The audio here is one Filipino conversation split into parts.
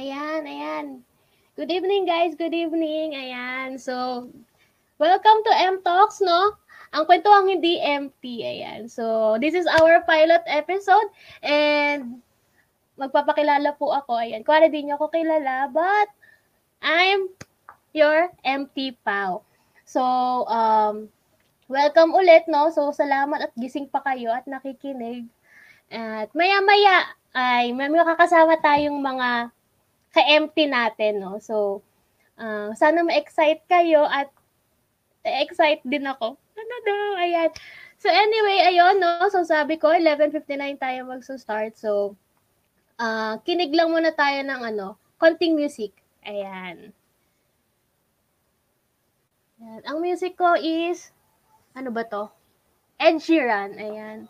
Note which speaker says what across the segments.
Speaker 1: Ayan, ayan. Good evening, guys. Good evening. Ayan. So, welcome to M Talks, no? Ang kwento ang hindi empty. Ayan. So, this is our pilot episode. And, magpapakilala po ako. Ayan. Kuwari din niyo ako kilala, but I'm your empty pal. So, um, welcome ulit, no? So, salamat at gising pa kayo at nakikinig. At maya-maya ay may makakasama tayong mga ka-empty natin, no? So, uh, sana ma-excite kayo at excite din ako. Ano daw, ayan. So, anyway, ayun, no? So, sabi ko, 11.59 tayo magso-start. So, uh, kinig lang muna tayo ng ano, konting music. Ayan. Ayan. Ang music ko is, ano ba to? Ed Sheeran. Ayan.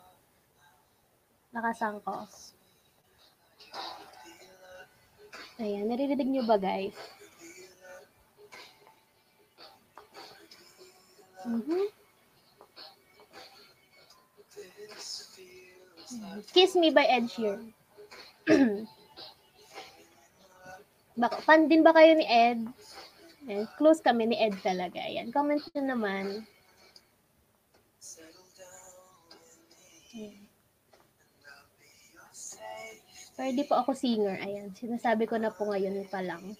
Speaker 1: Nakasang ko. Ayan, naririnig nyo ba guys? Mm-hmm. Kiss Me by Ed Sheeran. Baka, fan din ba kayo ni Ed? Ayan, close kami ni Ed talaga. Ayan, comment nyo naman. Ayan. Pero di po ako singer. Ayan, sinasabi ko na po ngayon pa lang.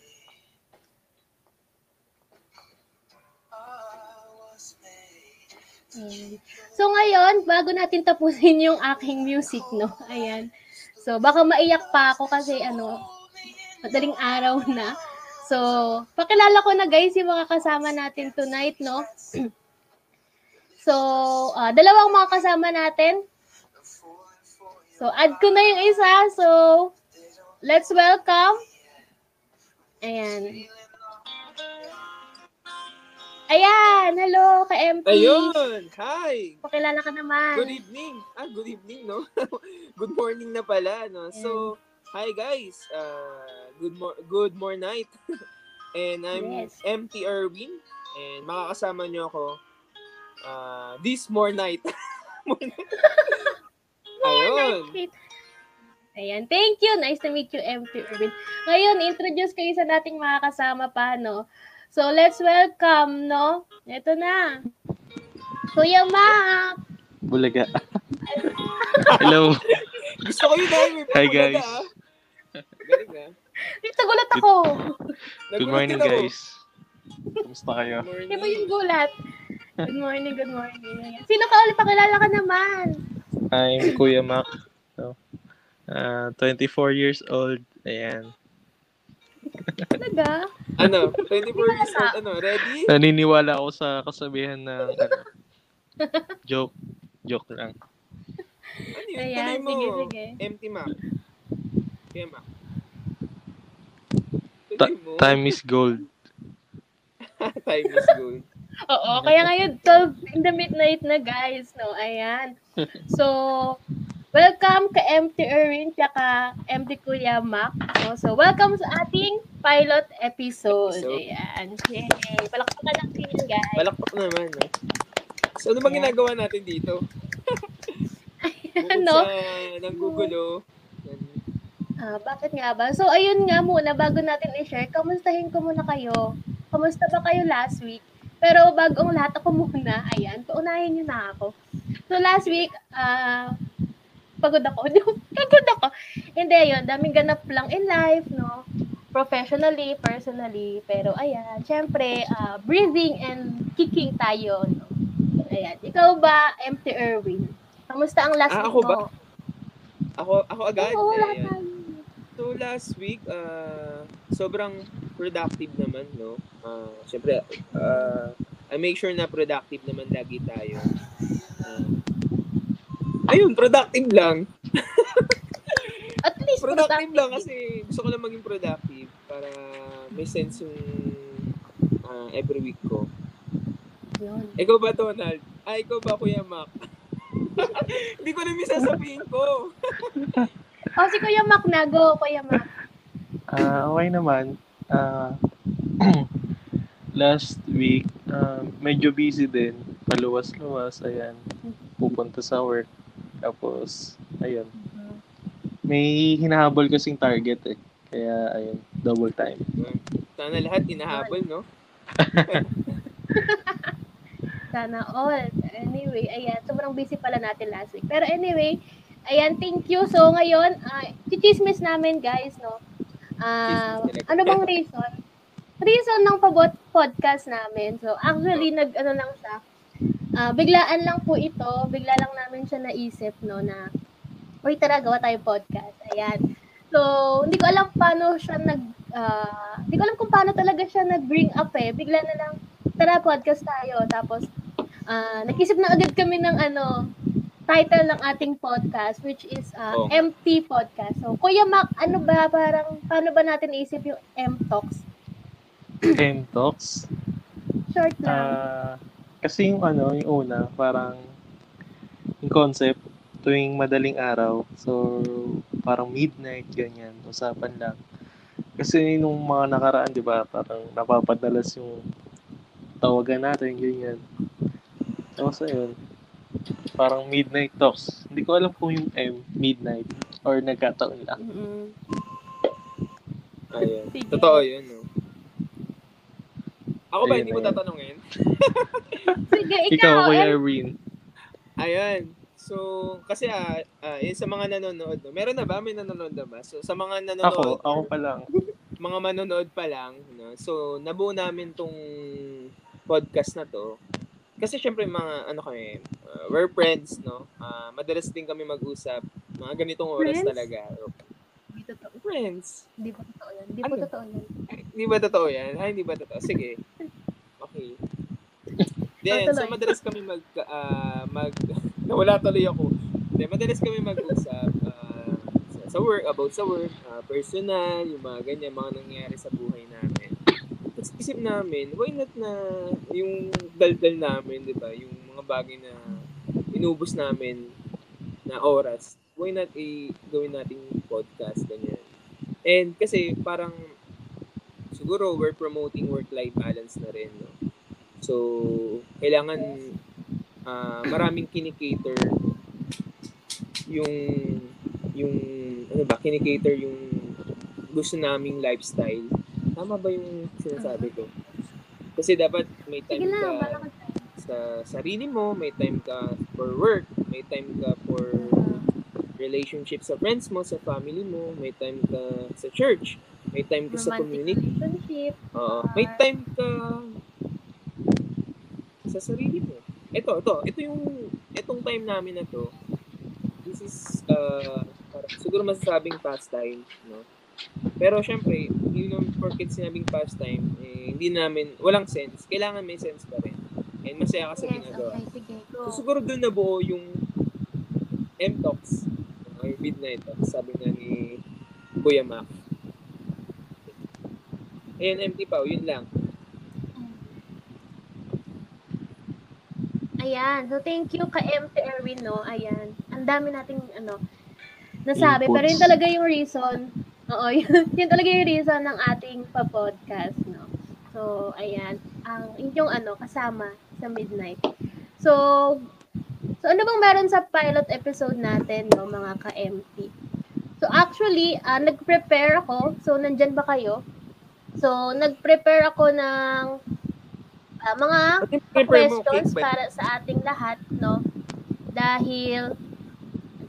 Speaker 1: Ayan. So ngayon, bago natin tapusin yung aking music, no? Ayan. So baka maiyak pa ako kasi ano, madaling araw na. So, pakilala ko na guys yung mga kasama natin tonight, no? so, uh, dalawang mga kasama natin. So, add ko na yung isa. So, let's welcome. Ayan. Ayan, hello, ka-MP.
Speaker 2: Ayun, hi.
Speaker 1: Pakilala ka naman.
Speaker 2: Good evening. Ah, good evening, no? good morning na pala, no? So, hi guys. Uh, good mo good more night. and I'm
Speaker 1: Yes.
Speaker 2: MT Erwin and makakasama niyo ako uh, this more night. Ayun.
Speaker 1: Ayan, thank you. Nice to meet you, MP Irvin. Ngayon, introduce kayo sa nating mga kasama pa, no? So, let's welcome, no? Ito na. Kuya Mac.
Speaker 3: Bulaga. Hello.
Speaker 2: Gusto ko yun, ay, may
Speaker 3: Hi, guys.
Speaker 2: ah. Galing, ah.
Speaker 1: Dito gulat ako.
Speaker 3: Good
Speaker 2: Nagulat
Speaker 3: morning,
Speaker 2: ako.
Speaker 3: guys. Kumusta kayo?
Speaker 2: Good morning.
Speaker 1: Di ba yung gulat? Good morning, good morning. Sino ka ulit? Pakilala ka naman.
Speaker 3: I'm Kuya Mac. So, uh, 24 years old. Ayan.
Speaker 1: Talaga?
Speaker 2: Ano? 24 years old. Ano? Ready?
Speaker 3: Naniniwala ako sa kasabihan ng ano, joke. Joke lang.
Speaker 2: Ano yun?
Speaker 1: Ayan,
Speaker 2: mo.
Speaker 1: sige, sige.
Speaker 2: Empty map. Kaya map.
Speaker 3: Ta-. Time is gold.
Speaker 2: Time is gold.
Speaker 1: Oo, kaya ngayon 12 in the midnight na guys, no? Ayan. So, welcome ka MT Erin tsaka MT Kuya Mac. No? So, welcome sa ating pilot episode.
Speaker 2: Episode.
Speaker 1: Ayan. Yay! Palakpakan ng feeling, guys.
Speaker 2: Balakpak naman, no? So, ano bang ginagawa natin dito? Bukod
Speaker 1: Ano?
Speaker 2: sa nanggugulo.
Speaker 1: Ah, bakit nga ba? So, ayun nga muna, bago natin i-share, kamustahin ko muna kayo. Kamusta ba kayo last week? Pero bago ang lahat ako muna, ayan, paunahin niyo na ako. So, last week, ah, pagod ako. pagod ako. Hindi, yun, daming ganap lang in life, no? Professionally, personally. Pero, ayan, syempre, ah, breathing and kicking tayo, no? Ayan. Ikaw ba, MT Irwin? Kamusta ang last
Speaker 2: Ah,
Speaker 1: week
Speaker 2: ako
Speaker 1: mo?
Speaker 2: ba? Ako, ako agad.
Speaker 1: Oo, lahat
Speaker 2: Ayan.
Speaker 1: tayo.
Speaker 2: So, last week, uh, sobrang productive naman, no? Uh, Siyempre, uh, I make sure na productive naman lagi tayo. Uh, ayun, productive lang.
Speaker 1: At least
Speaker 2: Productive lang kasi gusto ko lang maging productive para may sense yung uh, every week ko.
Speaker 1: Yun.
Speaker 2: Ikaw ba, Donald? Ah, ikaw ba, Kuya Mac? Hindi ko na may sasabihin ko.
Speaker 1: Oh, si Kuya Mac na. Go, Kuya Mac.
Speaker 3: Ah, okay naman. Ah, last week, ah, medyo busy din. Paluwas-luwas, ayan. Pupunta sa work. Tapos, ayun. May hinahabol kasing target eh. Kaya, ayun, double time.
Speaker 2: Sana lahat inahabol, no?
Speaker 1: Sana all. Anyway, ayan. Sobrang busy pala natin last week. Pero anyway, ayan, thank you. So, ngayon, uh, chichismis namin, guys, no? Ah,
Speaker 2: talaga.
Speaker 1: ano bang reason? Reason ng pabot podcast namin. So, actually, nag, ano lang siya, ah, biglaan lang po ito. Bigla lang namin siya naisip, no, na, uy, tara, gawa tayo podcast. Ayan. So, hindi ko alam paano siya nag, ah, hindi ko alam kung paano talaga siya nag-bring up eh. Bigla na lang, tara, podcast tayo. Tapos, ah, nag-isip na agad kami ng ano, title ng ating podcast, which is ah,
Speaker 2: Oo.
Speaker 1: MT Podcast. So, Kuya Mac, ano ba, parang, paano ba natin isip yung M-Talks?
Speaker 3: M-Talks.
Speaker 1: Short lang.
Speaker 3: Ah, kasi yung ano, yung una, parang yung concept, tuwing madaling araw, so parang midnight, ganyan, usapan lang. Kasi nung mga nakaraan, di ba, parang napapadalas yung tawagan natin, ganyan. Tapos ayun, parang midnight talks. Hindi ko alam kung yung M, midnight, or nagkataon lang.
Speaker 1: Mm-mm.
Speaker 2: Ayun.
Speaker 1: Sige.
Speaker 2: Totoo yun, no? Ako ba,
Speaker 3: Ayun,
Speaker 2: hindi mo
Speaker 3: ayun.
Speaker 2: tatanungin?
Speaker 1: Sige,
Speaker 3: Ikaw,
Speaker 1: ikaw.
Speaker 3: Kuya Irene.
Speaker 2: Ayan. So, kasi ah, ah, yun sa mga nanonood, no? meron na ba? May nanonood na ba? So, sa mga
Speaker 3: Ako,
Speaker 2: nanonood,
Speaker 3: ako pa lang.
Speaker 2: mga manonood pa lang, no? so, nabuo namin tong podcast na to. Kasi syempre mga ano kami, ah, we're friends, no? Ah, madalas din kami mag-usap. Mga ganitong oras
Speaker 1: Friends?
Speaker 2: talaga.
Speaker 1: Hindi totoo.
Speaker 2: Friends.
Speaker 1: Hindi po totoo yan. Hindi
Speaker 2: Ano?
Speaker 1: totoo yan.
Speaker 2: Hindi ba totoo yan? Ay, hindi ba totoo? Sige. Okay. Then, so madalas kami mag, ah, mag, nawala tuloy ako. Then, madalas kami mag-usap ah, sa, work, about sa work, ah, personal, yung mga ganyan, mga nangyayari sa buhay namin. Isip namin, why not na yung daldal namin, di ba? Yung mga bagay na inubos namin na oras, why not i gawin nating podcast, ganyan. And kasi parang siguro we're promoting work-life balance na rin, no? So, kailangan ah, maraming kinikater yung yung ano ba, kinikater yung gusto naming lifestyle. Tama ba yung sinasabi ko? Kasi dapat may
Speaker 1: Sige
Speaker 2: time
Speaker 1: lang,
Speaker 2: ka sa sarili mo, may time ka for work, may time ka for relationship sa friends mo, sa family mo, may time ka sa church, may time ka sa community,
Speaker 1: relationship.
Speaker 2: Oo. may time ka sa sarili mo. Ito, ito, ito yung, itong time namin na to, this is, uh, parang, siguro masasabing pastime, no? Pero syempre, hindi naman porket sinabing pastime, eh, hindi namin, walang sense. Kailangan may sense pa rin. And masaya ka sa
Speaker 1: Yes,
Speaker 2: ginagawa.
Speaker 1: okay, sige. Go.
Speaker 2: So, siguro doon nabuo yung M-Talks or Midnight Talks, sabi nga ni Kuya Mac. Ayan, empty pa, yun lang.
Speaker 1: Ayan. So, thank you ka MT Erwin, no? Ayan. Ang dami nating, ano, nasabi.
Speaker 3: Inputs.
Speaker 1: Pero yun talaga yung reason. Oo, yun, yun talaga yung reason ng ating pa-podcast, no? So, ayan. Ang inyong, ano, kasama sa Midnight. So, so ano bang meron sa pilot episode natin, no, mga ka-MT? So, actually, ah, nag-prepare ako. So, nandyan ba kayo? So, nag-prepare ako ng ah, mga questions para sa ating lahat, no? Dahil,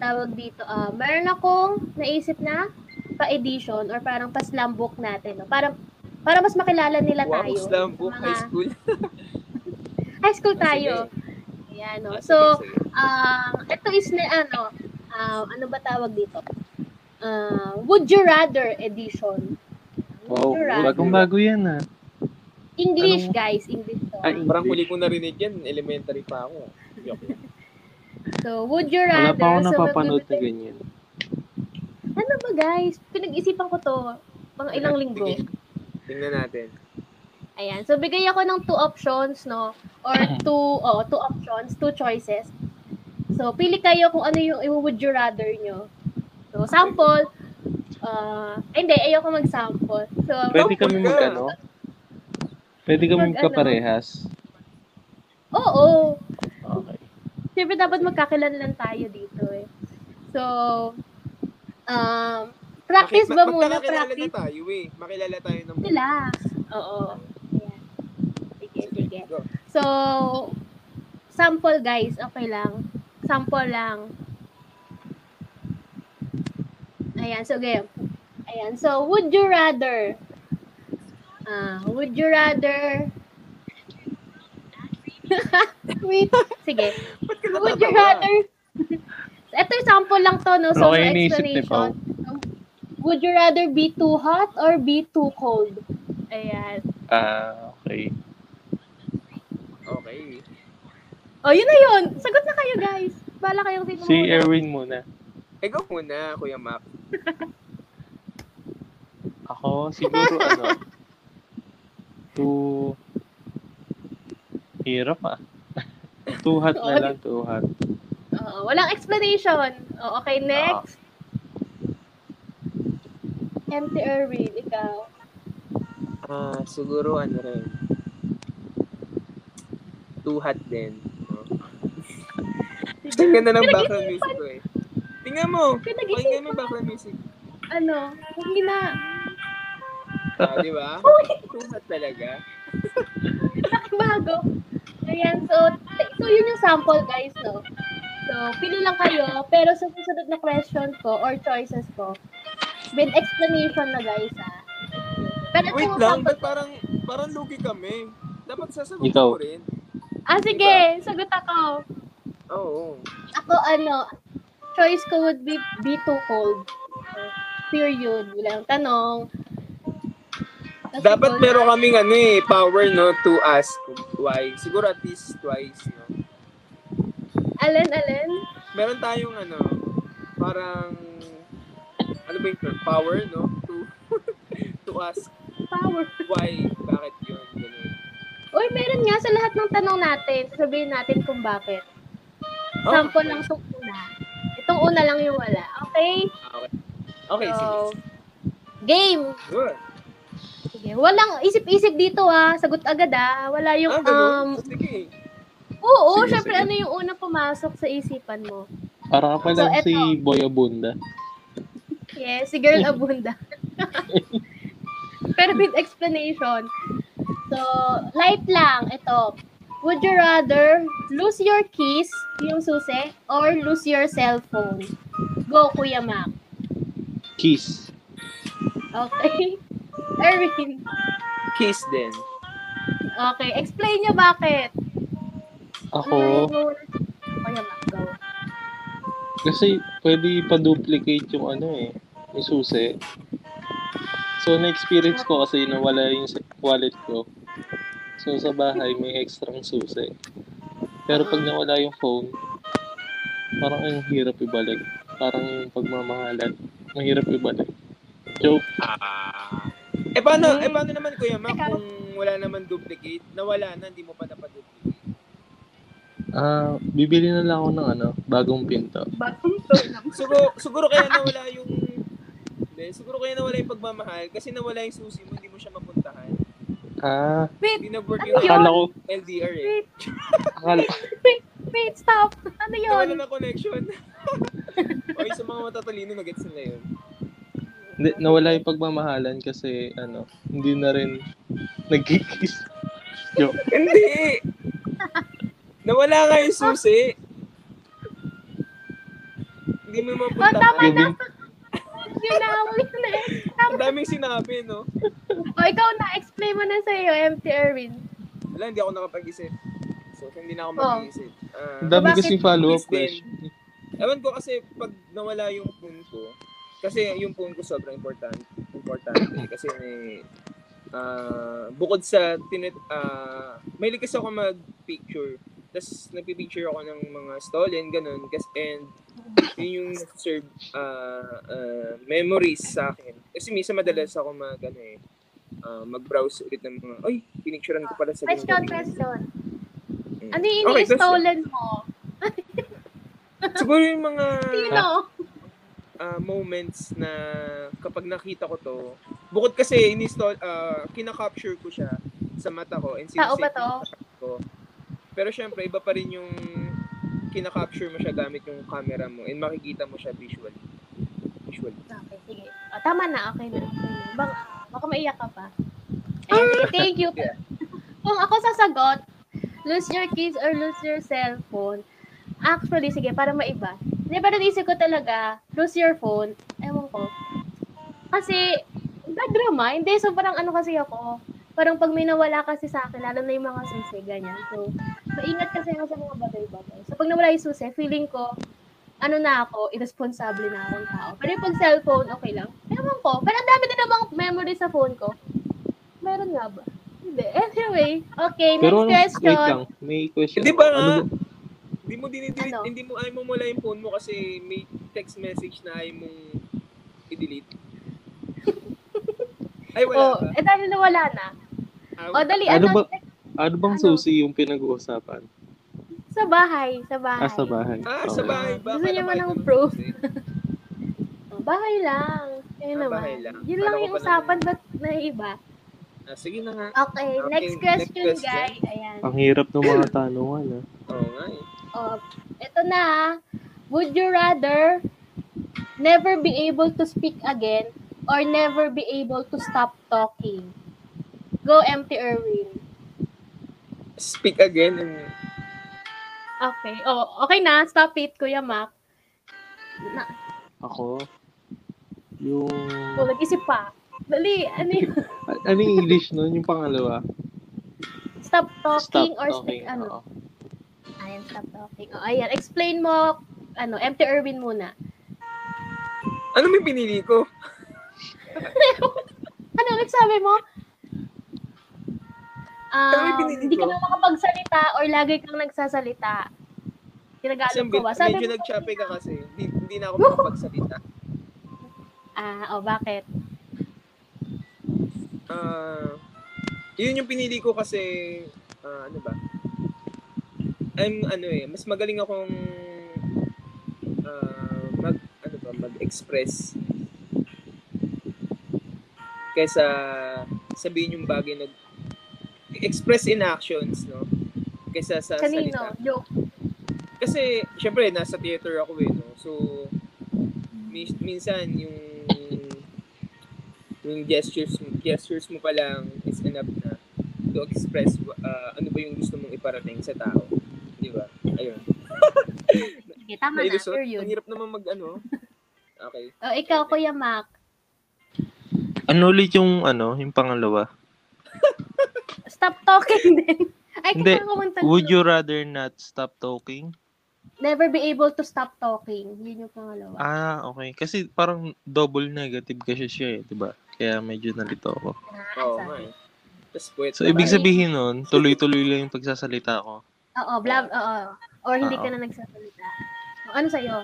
Speaker 1: tawag dito, ah meron akong naisip na pa-edition or parang pa-slam book natin, no? Para, para mas makilala nila
Speaker 2: Wow,
Speaker 1: tayo.
Speaker 2: slam book,
Speaker 1: Mga-
Speaker 2: high school.
Speaker 1: High school
Speaker 2: Ah,
Speaker 1: tayo.
Speaker 2: sige.
Speaker 1: Ayan, no?
Speaker 2: Ah, sige,
Speaker 1: So,
Speaker 2: sige.
Speaker 1: um, ito is na, ano, ah, ano ba tawag dito? Ah, Would You Rather edition.
Speaker 3: Wow,
Speaker 1: Would you rather?
Speaker 3: bagong bago yan ah.
Speaker 1: English,
Speaker 3: Anong-
Speaker 1: guys. English to.
Speaker 3: Ay,
Speaker 2: Parang huli kong narinig yan, elementary pa ako.
Speaker 1: So, would you
Speaker 3: Wala
Speaker 1: rather?
Speaker 3: pa ako
Speaker 1: so,
Speaker 3: napapanood na
Speaker 1: magbibigay-
Speaker 3: ganyan.
Speaker 1: Guys? Pinag-isipan ko to mga ilang linggo.
Speaker 2: Tingnan natin.
Speaker 1: Ayan. So, bigay ako ng two options, no? Or two, oh, two options, two choices. So, pili kayo kung ano yung i-would you rather nyo. So, sample. Uh, hindi, ayoko mag-sample. So,
Speaker 3: Pwede kami mag ano? Pwede kami
Speaker 1: Mag- ano?
Speaker 3: magkaparehas.
Speaker 1: oo.
Speaker 3: Okay.
Speaker 1: Siyempre, dapat magkakilanlan tayo dito eh. So, um, Practice
Speaker 2: Maki-
Speaker 1: ba muna? Practice
Speaker 2: na tayo eh. Makilala tayo ng
Speaker 1: sila. Oo. Ayan. Sige, sige.
Speaker 2: Go.
Speaker 1: So, sample guys, okay lang. Sample lang. Ayan, so game. Ayan, so would you rather ah, would you rather Wait, sige. Would you rather Ito yung sample lang to, no? So,
Speaker 3: Okay,
Speaker 1: explanation. Would you rather be too hot or be too cold? Ayan.
Speaker 3: Ah, okay.
Speaker 2: Okay.
Speaker 1: Oh, yun na yun. Sagot na kayo, guys. Bala kayong sino
Speaker 3: Si
Speaker 1: muna.
Speaker 3: Erwin muna.
Speaker 2: Ikaw muna, Kuya Mac.
Speaker 3: Ako, siguro ano, too, hirap ah. too hot na lang, too hot.
Speaker 1: Oo, walang explanation. Oh, okay, next. Empty Erwin, ikaw.
Speaker 2: Ah, siguro ano rin. Too hot din. No? Ang ganda ng background music ko eh. Tingnan mo. Pakinggan mo yung background music.
Speaker 1: Ano? Hindi na.
Speaker 2: Ah, di ba? Too hot talaga.
Speaker 1: Bago. Ayan, so, so yun yung sample, guys, no? So, pili lang kayo, pero sa susunod na question ko or choices ko, with explanation na, guys, ha? Pero ito
Speaker 2: Wait lang, ba't parang, parang lugi kami? Dapat sasagot
Speaker 3: Ikaw.
Speaker 2: mo rin.
Speaker 1: Ah, sige, sagot ako.
Speaker 2: Oo.
Speaker 1: Ako, ano, choice ko would be be too cold. Period. Walang tanong. Tapos
Speaker 2: Dapat meron kaming ano eh, power no to ask why. Siguro at least twice, no?
Speaker 1: Alin, alin?
Speaker 2: Meron tayong ano, parang ano ba yung term? Power, no? To to ask
Speaker 1: Power.
Speaker 2: why, bakit yun, ganun.
Speaker 1: Uy, meron nga sa lahat ng tanong natin. Sabihin natin kung bakit.
Speaker 2: Oh,
Speaker 1: Sample lang itong una. Itong una lang yung wala. Okay?
Speaker 2: Okay, okay sige.
Speaker 1: So, game.
Speaker 2: Good.
Speaker 1: Sige. Walang isip-isip dito ah. Sagot agad ah. Wala yung,
Speaker 2: ah,
Speaker 1: um,
Speaker 2: sige.
Speaker 1: Oo,
Speaker 3: Sige,
Speaker 1: syempre
Speaker 3: sige.
Speaker 1: ano yung unang pumasok sa isipan mo.
Speaker 3: Para ka pa
Speaker 1: So, eto.
Speaker 3: si Boy Abunda.
Speaker 1: Yes, si Girl Abunda. Pero with explanation. So, light lang. Ito. Would you rather lose your keys, yung susi, or lose your cellphone? Go, Kuya Mac.
Speaker 3: Kiss.
Speaker 1: Okay. Erwin.
Speaker 2: Kiss din.
Speaker 1: Okay. Explain nyo bakit.
Speaker 3: Ako,
Speaker 1: Kuya Mac, go.
Speaker 3: kasi pwede pa-duplicate yung ano eh, yung susi. So, na-experience ko kasi nawala yung sa- wallet ko. So, sa bahay may extrang susi. Pero pag nawala yung phone, parang ang hirap ibalik. Parang yung pagmamahalan, mahirap ibalik. Joke.
Speaker 2: Ah. Eh paano, eh paano naman Kuya Mac
Speaker 1: Ikaw.
Speaker 2: kung wala naman duplicate, nawala na, hindi mo pa napaduplicate.
Speaker 3: Ah, bibili na lang ako ng ano, bagong pinto.
Speaker 1: Bagong to naman.
Speaker 2: Siguro, siguro kaya nawala yung hindi, siguro kaya nawala yung pagmamahal kasi nawala yung susi mo, hindi mo siya mapuntahan.
Speaker 3: Ah,
Speaker 1: Wait,
Speaker 2: Hindi na-work
Speaker 1: Ano
Speaker 2: yung
Speaker 1: yun?
Speaker 3: akala ko,
Speaker 2: LDR eh.
Speaker 1: wait,
Speaker 3: akala,
Speaker 1: wait, stop. Ano
Speaker 2: Nawala
Speaker 1: yun?
Speaker 2: na connection. okay, sa mga matatalino, nagets nila yun.
Speaker 3: hindi, nawala yung pagmamahalan kasi ano, hindi na rin nagkikiss. Joke.
Speaker 2: Hindi! Nawala nga yung susi. Hindi mo
Speaker 1: Oh, tama
Speaker 2: mapuntahan.
Speaker 1: na. Yun na, ulit na eh.
Speaker 2: Ang daming sinabi, no?
Speaker 1: O, ikaw na, explain mo na sa iyo, empty Erwin.
Speaker 2: Wala, hindi ako nakapag-isip. So, hindi na ako
Speaker 1: Oh.
Speaker 2: mag-iisip. Ah,
Speaker 3: ang dami
Speaker 1: Bakit
Speaker 3: kasing follow-up
Speaker 2: din?
Speaker 3: question.
Speaker 2: Ewan ko kasi pag nawala yung phone ko, kasi yung phone ko sobrang important, importante kasi may ah bukod sa tinit ah may likas ako mag-picture. Tapos nagpi-picture ako ng mga stolen ganun kasi and yun yung serve ah ah, memories sa akin. Kasi minsan madalas ako mag ano eh, ah, mag-browse ulit ng mga ay pinicturean ko pala sa
Speaker 1: Question,
Speaker 2: ganito."
Speaker 1: question.
Speaker 2: Mm.
Speaker 1: Ano yung
Speaker 2: Okay, question.
Speaker 1: ini-stolen mo?
Speaker 2: Siguro yung mga
Speaker 1: Sino?
Speaker 2: uh, moments na kapag nakita ko to, bukod kasi in-install, uh, kina-capture ko siya sa mata ko and
Speaker 1: Tao ba to?
Speaker 2: ko. Pero syempre, iba pa rin yung kina-capture mo siya gamit yung camera mo and makikita mo siya visually. Visually.
Speaker 1: Okay, sige. O, tama na, okay na. Okay na. Baka, baka maiyak ka pa. Ayan, sige, thank you.
Speaker 2: Yeah.
Speaker 1: Kung ako sasagot, lose your keys or lose your cellphone, actually, sige, para maiba. Hindi, pero naisip ko talaga, lose your phone, ewan ko. Kasi, drama, hindi, sobrang ano kasi ako, parang pag may nawala kasi sa akin, lalo na yung mga susi, ganyan. So, maingat kasi ako sa mga bagay-bagay. So, pag nawala yung susi, feeling ko, ano na ako, irresponsible na akong tao. Pero yung pag cellphone, okay lang. Ewan ko. Pero ang dami din namang memory sa phone ko. Meron nga ba? Hindi. Anyway, okay, next
Speaker 3: Pero ano,
Speaker 1: question.
Speaker 3: wait lang, may question.
Speaker 2: Hindi ba?
Speaker 3: Ano ba-
Speaker 2: Hindi mo dinidelete,
Speaker 1: Ano?
Speaker 2: hindi mo ayaw mo mula yung phone mo kasi may text message na ayaw mong i-delete. Ay, wala
Speaker 1: Oh,
Speaker 2: ba?
Speaker 1: eh dahil nawala na.
Speaker 2: Ah,
Speaker 1: O, dali,
Speaker 3: Ano
Speaker 1: ano?
Speaker 3: ba- Ano bang
Speaker 1: Ano?
Speaker 3: susi yung pinag-uusapan?
Speaker 1: Sa bahay, sa bahay.
Speaker 3: Ah, sa bahay.
Speaker 2: Ah, sa
Speaker 3: Okay.
Speaker 2: bahay ba?
Speaker 1: Gusto niyo
Speaker 2: ko
Speaker 1: ng proof? Oh, bahay lang. Ayun
Speaker 2: Ah,
Speaker 1: naman.
Speaker 2: bahay lang.
Speaker 1: Yun lang yung
Speaker 2: pa
Speaker 1: usapan, ba't naiiba?
Speaker 2: Ah, sige na nga.
Speaker 1: Okay,
Speaker 2: Okay,
Speaker 1: next
Speaker 2: next
Speaker 1: question,
Speaker 2: question.
Speaker 1: guys. Ayan.
Speaker 3: Ang hirap ng mga tanungan, ah.
Speaker 2: Oo nga eh.
Speaker 1: Oh, ito na. ah. Would you rather never be able to speak again or never be able to stop talking? Go, empty Erwin.
Speaker 2: Speak again and
Speaker 1: Okay. Oh, okay na. Stop it, Kuya Mac. Na,
Speaker 3: Ako, yung...
Speaker 1: oh, nag-isip pa. Dali, ano yun?
Speaker 3: A- Ano yung English nun? Yung pangalawa?
Speaker 1: Stop talking
Speaker 3: Stop
Speaker 1: or
Speaker 3: talking.
Speaker 1: speak, ano?
Speaker 3: oo.
Speaker 1: Ayan, stop talking. Oh, ayan, explain mo, ano, empty Erwin muna.
Speaker 2: ano may pinili ko?
Speaker 1: Ano, nagsabi mo? Um, hindi ka na makapagsalita or lagi kang nagsasalita. Tinagalog ko ba? Sabi
Speaker 2: medyo
Speaker 1: mo,
Speaker 2: nag-choppy ka kasi. Hindi, hindi na ako makapagsalita.
Speaker 1: ah, oh, bakit?
Speaker 2: Ah, yun yung pinili ko kasi ah, ano ba? I'm ano eh, mas magaling akong ah, mag ano ba, mag-express kaysa sabihin yung bagay na express in actions, no? Kaysa sa
Speaker 1: Kanino?
Speaker 2: salita.
Speaker 1: Joke.
Speaker 2: Kasi, syempre, nasa theater ako eh, no? So, min- minsan, yung yung gestures mo, gestures mo pa lang is enough na to express uh, ano ba yung gusto mong iparating sa tao. Di ba? Ayun.
Speaker 1: Sige, tama na.
Speaker 2: Nailusot.
Speaker 1: Sure yun.
Speaker 2: Ang hirap naman mag ano. Okay.
Speaker 1: Oh, ikaw, Kuya Mac.
Speaker 3: Ano ulit yung, ano, yung pangalawa?
Speaker 1: Stop talking din. Ay,
Speaker 3: Hindi. Would you rather not stop talking?
Speaker 1: Never be able to stop talking. Yun yung pangalawa.
Speaker 3: Ah, okay. Kasi parang double negative kasi siya eh, di ba? Kaya medyo nalito ako.
Speaker 2: Oo nga eh. Puwet
Speaker 3: So, ibig sabihin nun, tuloy-tuloy lang yung pagsasalita ko.
Speaker 1: Oo, blah, oo. Or hindi
Speaker 3: Oo.
Speaker 1: ka na nagsasalita. O, ano sa'yo?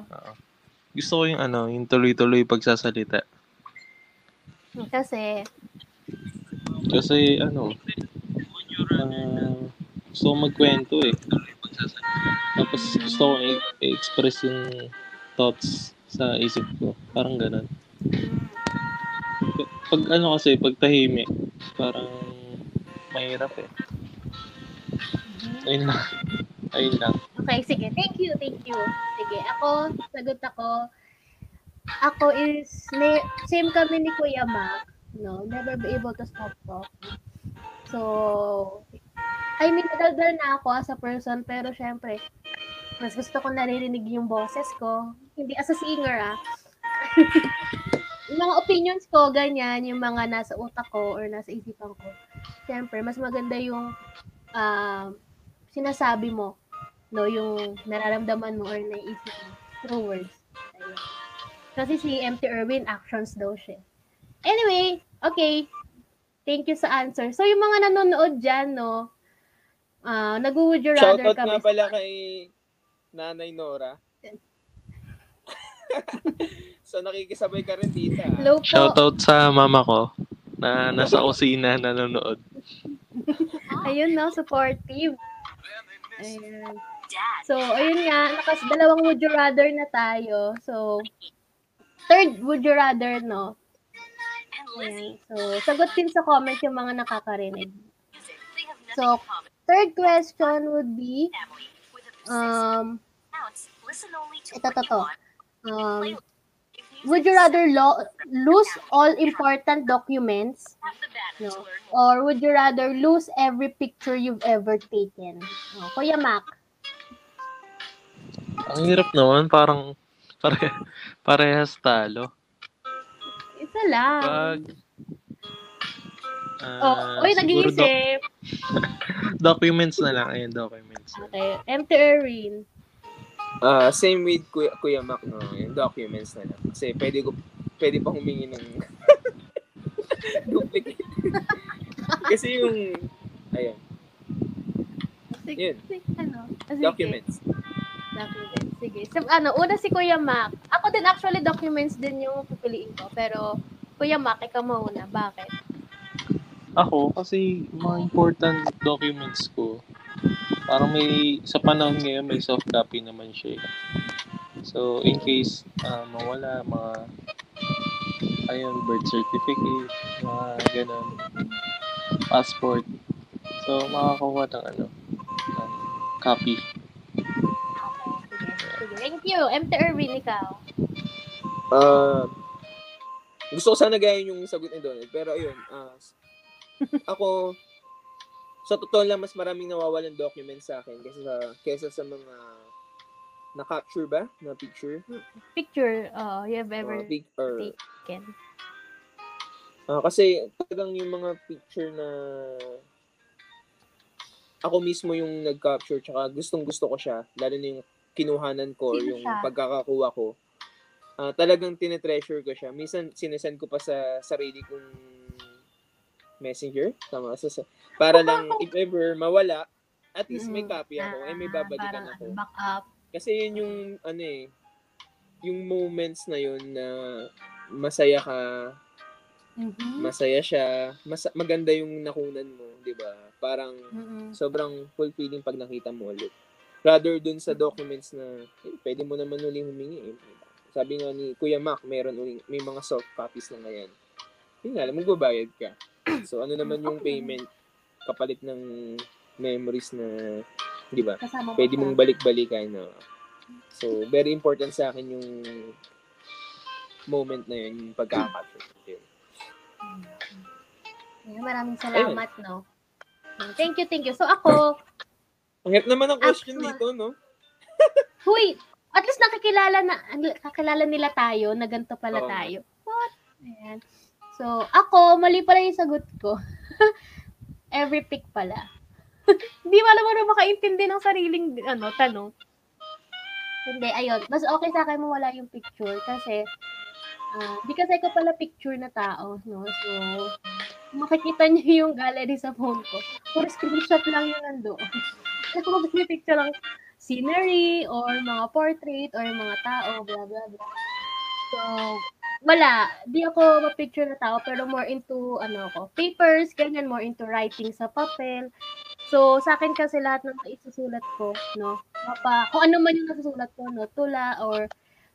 Speaker 3: Gusto ko yung ano, yung tuloy-tuloy pagsasalita.
Speaker 1: Kasi,
Speaker 3: Kasi ano, ah, gusto ko magkwento eh. Tapos gusto ko i- i-express yung thoughts sa isip ko. Parang ganun. Pag ano kasi, pag tahimik, parang mahirap eh. Ayun lang. Ayun lang.
Speaker 1: okay, sige. Thank you, thank you. Sige, ako, sagot ako. Ako is, may, same kami ni Kuya Mac. No, never be able to stop talking. So, I mean, nadaldal na ako as a person, pero syempre, mas gusto ko naririnig yung boses ko. Hindi as a singer, ah. yung mga opinions ko, ganyan, yung mga nasa utak ko or nasa isipan ko. Syempre, mas maganda yung um, sinasabi mo, no, yung nararamdaman mo or naiisip mo through words. Ayun. Kasi si MT Irwin, actions daw siya. Anyway, okay. Thank you sa answer. So, yung mga nanonood dyan, no, ah nag-would you rather
Speaker 2: Shoutout
Speaker 1: kami
Speaker 2: nga pala kay Nanay Nora. so nakikisabay ka rin tita.
Speaker 1: Hello po.
Speaker 3: Shoutout sa mama ko na nasa kusina nanonood.
Speaker 1: Ayun, no, supportive. Ayan. So, ayun nga, nakas dalawang would you rather na tayo. So, third would you rather, no? So, sagot din sa comment yung mga nakakarinig. So, third question would be, um, ito, to, to. Um, would you rather lo- lose all important documents? No. Or would you rather lose every picture you've ever taken? No. Kuya Mac.
Speaker 3: Ang hirap naman, parang pare, parehas talo.
Speaker 1: Isa lang.
Speaker 3: Pag,
Speaker 1: oh,
Speaker 3: ah,
Speaker 1: uy,
Speaker 3: siguro doc-
Speaker 1: nag-iisip.
Speaker 3: documents na lang. Ayun, documents.
Speaker 1: Okay. Empty Erin.
Speaker 2: Ah, same with Kuya, Kuya Mac, no? Yung documents na lang. Kasi pwede ko, pwede pa humingi ng duplicate. Kasi yung, ayun,
Speaker 1: Sige,
Speaker 2: Yun.
Speaker 1: sige, ano? Ah, sige.
Speaker 2: Documents.
Speaker 1: Sige. So, ano, una si Kuya Mac. Ako din actually documents din yung pipiliin ko. Pero, Kuya Mac, ikaw mauna. Bakit?
Speaker 3: Ako, kasi mga important documents ko, parang may, sa panahon ngayon, may soft copy naman siya. eh. So, in case ah, mawala, mga, ayun, birth certificate, mga ganun, passport. So, makakakuha ng ano, copy.
Speaker 1: You. MT Irvin, ikaw.
Speaker 2: Ah, gusto ko sana gaya yung sagot ni Donald, pero ayun, ah, ako, sa totoo lang, mas maraming nawawalan documents sa akin kaysa sa, kaysa sa mga na-capture ba na picture?
Speaker 1: Picture uh, you have ever
Speaker 2: Mga pic- or,
Speaker 1: taken.
Speaker 2: Ah, kasi talagang yung mga picture na ako mismo yung nag-capture tsaka gustong gusto ko siya, lalo na yung kinuhanan ko or yung pagkakakuha ko. Ah, talagang tinetreasure ko siya. Minsan sinesend ko pa sa sarili kong messenger. Tama. Sa, sa- para lang if ever mawala, at least may
Speaker 1: Mm-mm.
Speaker 2: copy ako. eh, may babalikan ako.
Speaker 1: ano, backup.
Speaker 2: Kasi yun yung, ano eh, yung moments na yun na masaya ka,
Speaker 1: Mhm.
Speaker 2: masaya siya, mas maganda yung nakunan mo, 'di ba? Parang
Speaker 1: Mhm.
Speaker 2: sobrang fulfilling pag nakita mo ulit. Rather dun sa documents na eh, pwede mo naman uling humingi. Eh. Sabi nga ni Kuya Mac, meron uling, may mga soft copies na ngayon. Yun nga, magbabayad ka. So ano naman yung payment kapalit ng memories na, 'di ba? Pwede mong balik-balikan na. So very important sa akin yung moment na yun, yung.
Speaker 1: Ayan, Maraming salamat, no? Thank you, thank you. So ako,
Speaker 2: Ang hirap naman ang question
Speaker 1: Actual.
Speaker 2: dito, no?
Speaker 1: huy, at least nakikilala na, nakakilala nila tayo na ganito pala
Speaker 2: Oo.
Speaker 1: tayo. What? Ayan. So, ako, mali pala yung sagot ko. Every pick pala. Hindi mo alam mo makaintindi ng sariling ano, tanong. Hindi, ayun. Mas okay sa akin mawala yung picture kasi ah, di kasi ko pala picture na tao, no? So, makikita niyo yung gallery sa phone ko. Puro screenshot lang yung nandoon. Ako mag-picture lang scenery or mga portrait or mga tao, blah, blah, blah. So, wala. Di ako ma-picture na tao, pero more into, ano ako, papers, ganyan, more into writing sa papel. So, sa akin kasi lahat ng isusulat ko, no, mapa, kung ano man yung nasusulat ko, no, tula, or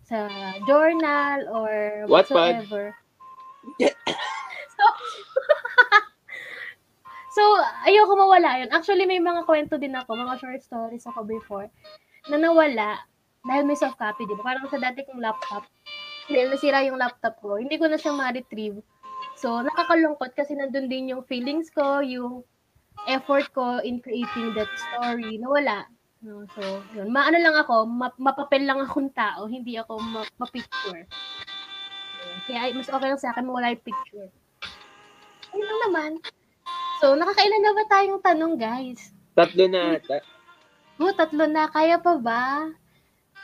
Speaker 1: sa journal, or whatsoever. so, so, ayoko mawala yun. Actually, may mga kwento din ako, mga short stories ako before, na nawala, dahil may soft copy, di ba? Parang sa dati kong laptop, dahil nasira yung laptop ko, hindi ko na siya ma-retrieve. So, nakakalungkot kasi nandun din yung feelings ko, yung effort ko in creating that story, nawala. So, yun. Maano lang ako, ma- mapapel lang akong tao, hindi ako ma- ma-picture. Kaya ay, mas okay lang sa akin mawala yung picture. Ayun lang naman. So, nakakailan na ba tayong tanong, guys?
Speaker 2: Tatlo na ata.
Speaker 1: Oh, tatlo na. Kaya pa ba?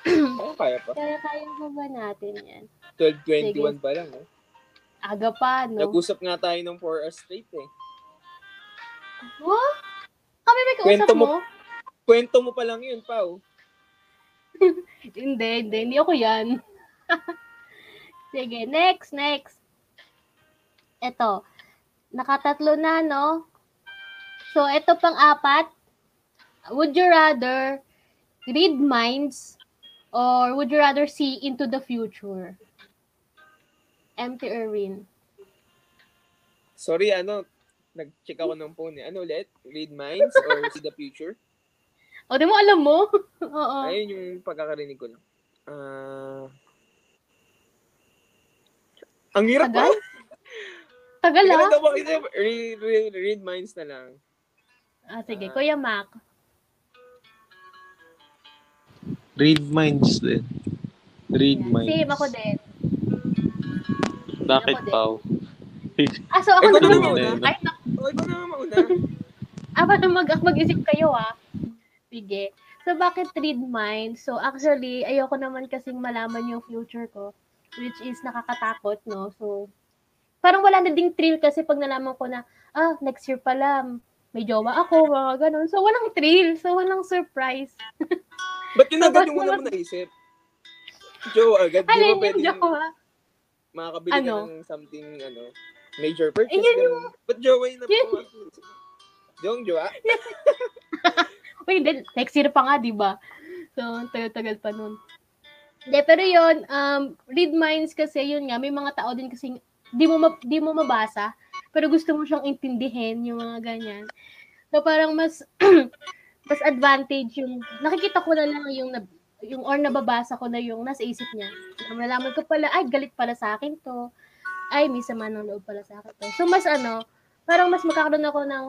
Speaker 2: Oo, kaya pa.
Speaker 1: Kaya kaya pa ba natin yan?
Speaker 2: 12.21 pa lang, no?
Speaker 1: Aga pa, no?
Speaker 2: Nag-usap nga tayo ng 4 hours straight, eh.
Speaker 1: What? Kami may kausap
Speaker 2: mo.
Speaker 1: mo?
Speaker 2: Kwento mo pa lang yun, Pao.
Speaker 1: Hindi, hindi. Hindi ako yan. Sige, next, next. Ito. Nakatatlo na, no? So, ito pang apat. Would you rather read minds or would you rather see into the future? Empty Erwin.
Speaker 2: Sorry, ano, nag-check ako ng phone, eh. Ano ulit? Read minds or see the future?
Speaker 1: O, di mo alam mo? Oo.
Speaker 2: Ayun yung pagkakarinig ko lang. Ah... Ang hirap
Speaker 1: Tagal?
Speaker 2: pa.
Speaker 1: Tagal
Speaker 2: Kaya
Speaker 1: ah.
Speaker 2: daw read, read, read minds na lang.
Speaker 1: Ah, sige,
Speaker 2: Ah.
Speaker 1: Kuya Mac.
Speaker 3: Read minds din. Read
Speaker 1: Ayan.
Speaker 3: minds.
Speaker 1: Same ako din.
Speaker 3: Bakit,
Speaker 1: Ako din.
Speaker 3: Pao?
Speaker 1: Ah, so ako naman
Speaker 2: na
Speaker 3: muna.
Speaker 1: Ay, naku,
Speaker 2: ikaw na mauna.
Speaker 1: ah, paano mag mag-isip kayo ah? Sige. So, bakit read minds? So, actually, ayoko naman kasing malaman yung future ko, which is nakakatakot, no? So, parang wala na ding thrill kasi pag nalaman ko na, ah, next year pala, may jowa ako, mga ganun. So, walang thrill. So, walang surprise.
Speaker 2: Ba't yun agad
Speaker 1: Tapos
Speaker 2: yung
Speaker 1: naman-
Speaker 2: mo naisip? Joe, agad. Di ba
Speaker 1: Alin
Speaker 2: pwede
Speaker 1: yung
Speaker 2: yung
Speaker 1: jowa?
Speaker 2: makakabili
Speaker 1: Ano?
Speaker 2: ka ng something, ano, major purchase.
Speaker 1: Eh, yun
Speaker 2: ganun. Ba't jowa yun na
Speaker 1: Yun.
Speaker 2: Yung jowa?
Speaker 1: Uy, hindi. Next year pa nga, di ba? So, tagal-tagal pa nun. Hindi, pero yun, um, read minds kasi, yun nga, may mga tao din kasi di mo, ma- di mo mabasa, pero gusto mo siyang intindihin, yung mga ganyan. So, parang mas, mas advantage yung, nakikita ko na lang yung, yung or nababasa ko na yung nasa isip niya. Nalaman ko pala, ay, galit pala sa akin to. Ay, may sama ng loob pala sa akin to. So, mas ano, parang mas magkakaroon ako ng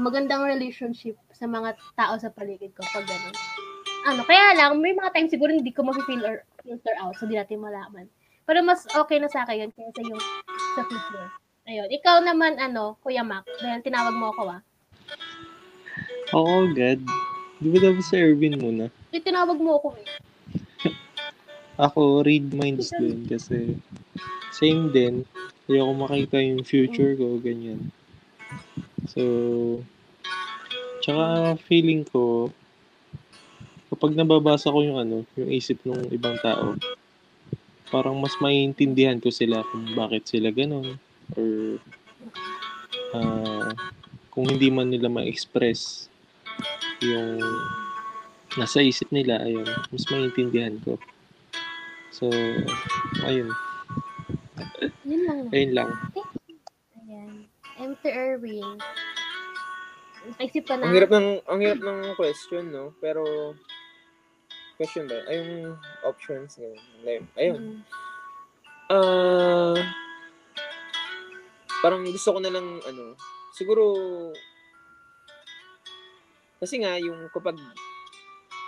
Speaker 1: magandang relationship sa mga tao sa paligid ko pag gano'n. Ano, kaya lang, may mga times siguro hindi ko ma-feel or filter out, so di natin malaman. Pero mas okay na sa akin yun kaysa yung sa future. Ayun. Ikaw naman, ano, Kuya Mac, dahil tinawag mo ako, ah.
Speaker 3: Oo, God. Di ba dapat sa Erwin muna?
Speaker 1: Di tinawag mo ako, eh.
Speaker 3: Ako, read minds din kasi same din. Ayoko makita yung future ko, ganyan. So, tsaka feeling ko, kapag nababasa ko yung ano, yung isip ng ibang tao, parang mas maiintindihan ko sila kung bakit sila ganun or ah, kung hindi man nila ma-express yung nasa isip nila, ayun, mas maiintindihan ko. So, ayun.
Speaker 1: Yun lang.
Speaker 3: Ayun lang.
Speaker 1: Ayan. Enter Erwin. Naisip ka na.
Speaker 2: Ang hirap ng, ang hirap ng question, no? Pero, question ba? Ay, yung options. Ayun. Ayun.
Speaker 1: Mm.
Speaker 2: Ah, parang gusto ko na lang, ano, siguro, kasi nga, yung kapag,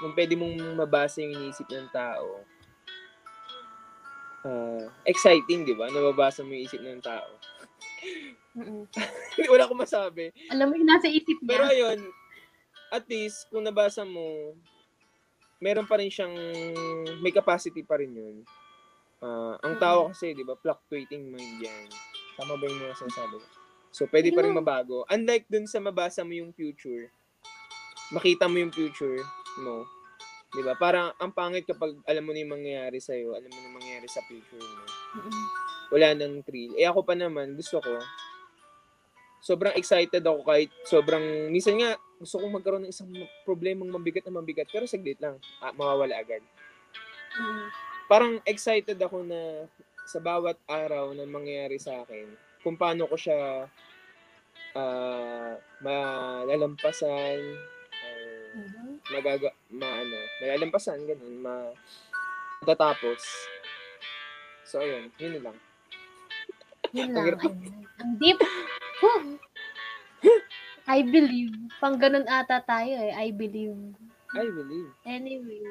Speaker 2: kung pwede mong mabasa yung iniisip ng tao, ah, exciting, di ba? Nababasa mo yung isip ng tao.
Speaker 1: Mm-mm.
Speaker 2: Wala akong masabi.
Speaker 1: Alam mo yung nasa isip niya.
Speaker 2: Pero ayun, at least, kung nabasa mo, meron pa rin siyang, may capacity pa rin yun. Ah, ang tao kasi, di ba, fluctuating mind yan. Tama ba yung mga sinasabi ko? So, pwede pa rin mabago. Unlike dun sa mabasa mo yung future, makita mo yung future mo. Di ba? Parang ang pangit kapag alam mo na yung mangyayari sa'yo, alam mo na yung mangyayari sa future mo wala nang thrill. Eh ako pa naman, gusto ko, sobrang excited ako kahit sobrang, minsan nga, gusto kong magkaroon ng isang problemang mabigat na mabigat, pero saglit lang, ah, mawawala agad.
Speaker 1: Mm-mm.
Speaker 2: Parang excited ako na sa bawat araw na mangyayari sa akin, kung paano ko siya ah malalampasan, or
Speaker 1: Mhm.
Speaker 2: magaga, ma, ano, malalampasan, ganun, ma, matatapos. So, ayun, yun lang.
Speaker 1: Yun
Speaker 2: Ang
Speaker 1: lang. Ang deep. I believe. Pang ganun ata tayo eh. I believe.
Speaker 2: I believe.
Speaker 1: Anyway.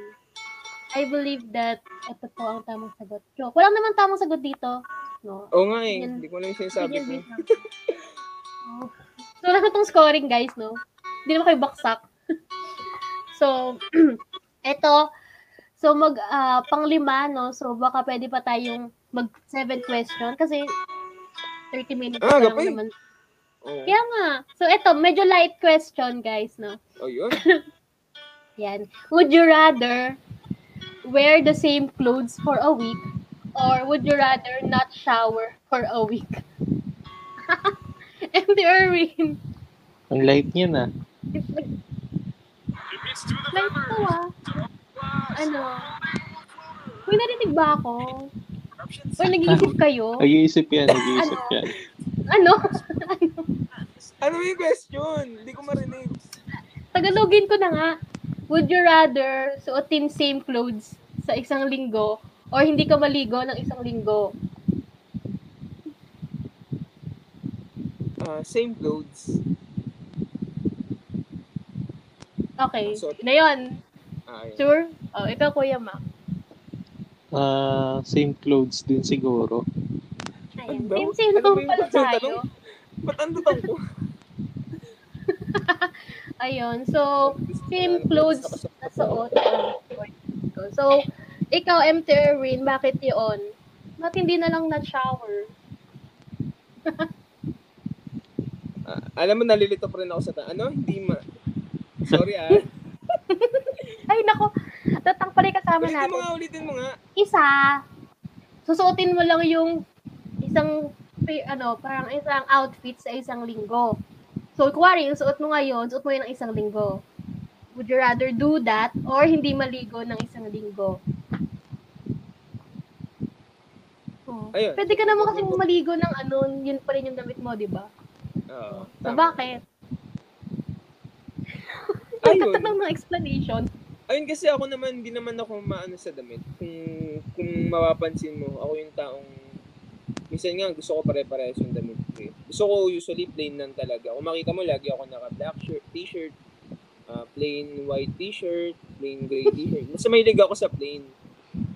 Speaker 1: I believe that ito po ang tamang sagot. Joke. Walang naman tamang sagot dito. No?
Speaker 2: Oo nga eh. Hindi ko alam yung sinasabi ko.
Speaker 1: lang. Oh. So, wala na itong scoring, guys, no? Hindi naman kayo baksak. so, eto. So, mag, ah, panglima, no? So, baka pwede pa tayong mag seven question kasi 30 minutes
Speaker 2: Ah,
Speaker 1: lang naman.
Speaker 2: Oo.
Speaker 1: Kaya nga. So, eto, medyo light question, guys, no?
Speaker 2: Oh, yun.
Speaker 1: Yan. Would you rather wear the same clothes for a week or would you rather not shower for a week? And Erwin,
Speaker 3: Ang light niya na.
Speaker 1: light to ah. Ano? May narinig ba ako? Or nag-iisip kayo?
Speaker 3: Nag-iisip yan, nag-iisip
Speaker 1: Ano?
Speaker 3: yan.
Speaker 1: Ano?
Speaker 2: Ano yung question? Hindi ko marinig.
Speaker 1: Tagalogin ko na nga. Would you rather suotin same clothes sa isang linggo or hindi ka maligo ng isang linggo?
Speaker 2: Ah, same clothes.
Speaker 1: Okay.
Speaker 2: So-
Speaker 1: Na yun.
Speaker 2: Ah, ayun.
Speaker 1: Sure? Oh, ikaw, Kuya Mac.
Speaker 3: Ah, same clothes din siguro.
Speaker 1: Ayan.
Speaker 2: Ano?
Speaker 1: Same, same
Speaker 2: Ano
Speaker 1: pala tayo.
Speaker 2: Ba't ang ko?
Speaker 1: Ayun. So, same clothes na suot. So, ikaw, MT Erwin, bakit yun? Bakit hindi na lang na-shower?
Speaker 2: Ah, alam mo, nalilito pa rin ako sa ta- Ano? Hindi ma... Sorry ah.
Speaker 1: Ay, nako. Tatang pala kasama
Speaker 2: Ulitin mo
Speaker 1: natin.
Speaker 2: nga, ulitin mo nga.
Speaker 1: Isa, susuotin mo lang yung isang, ano, parang isang outfit sa isang linggo. So, kuwari, yung suot mo ngayon, suot mo yun ng isang linggo. Would you rather do that or hindi maligo ng isang linggo? Oh.
Speaker 2: Ayun.
Speaker 1: Pwede ka naman kasi maligo ng ano, yun pa rin yung damit mo, di ba?
Speaker 2: Oo.
Speaker 1: So,
Speaker 2: tama.
Speaker 1: bakit?
Speaker 2: Ayun.
Speaker 1: Tatanong ng explanation.
Speaker 2: Ayun kasi ako naman, hindi naman ako maano sa damit. Kung, kung mapapansin mo, ako yung taong, minsan nga gusto ko pare-parehas yung damit ko eh. Gusto ko usually plain lang talaga. Kung makita mo, lagi ako naka-black shirt, t-shirt, ah, plain white t-shirt, plain gray t-shirt. Mas mahilig ako sa plain.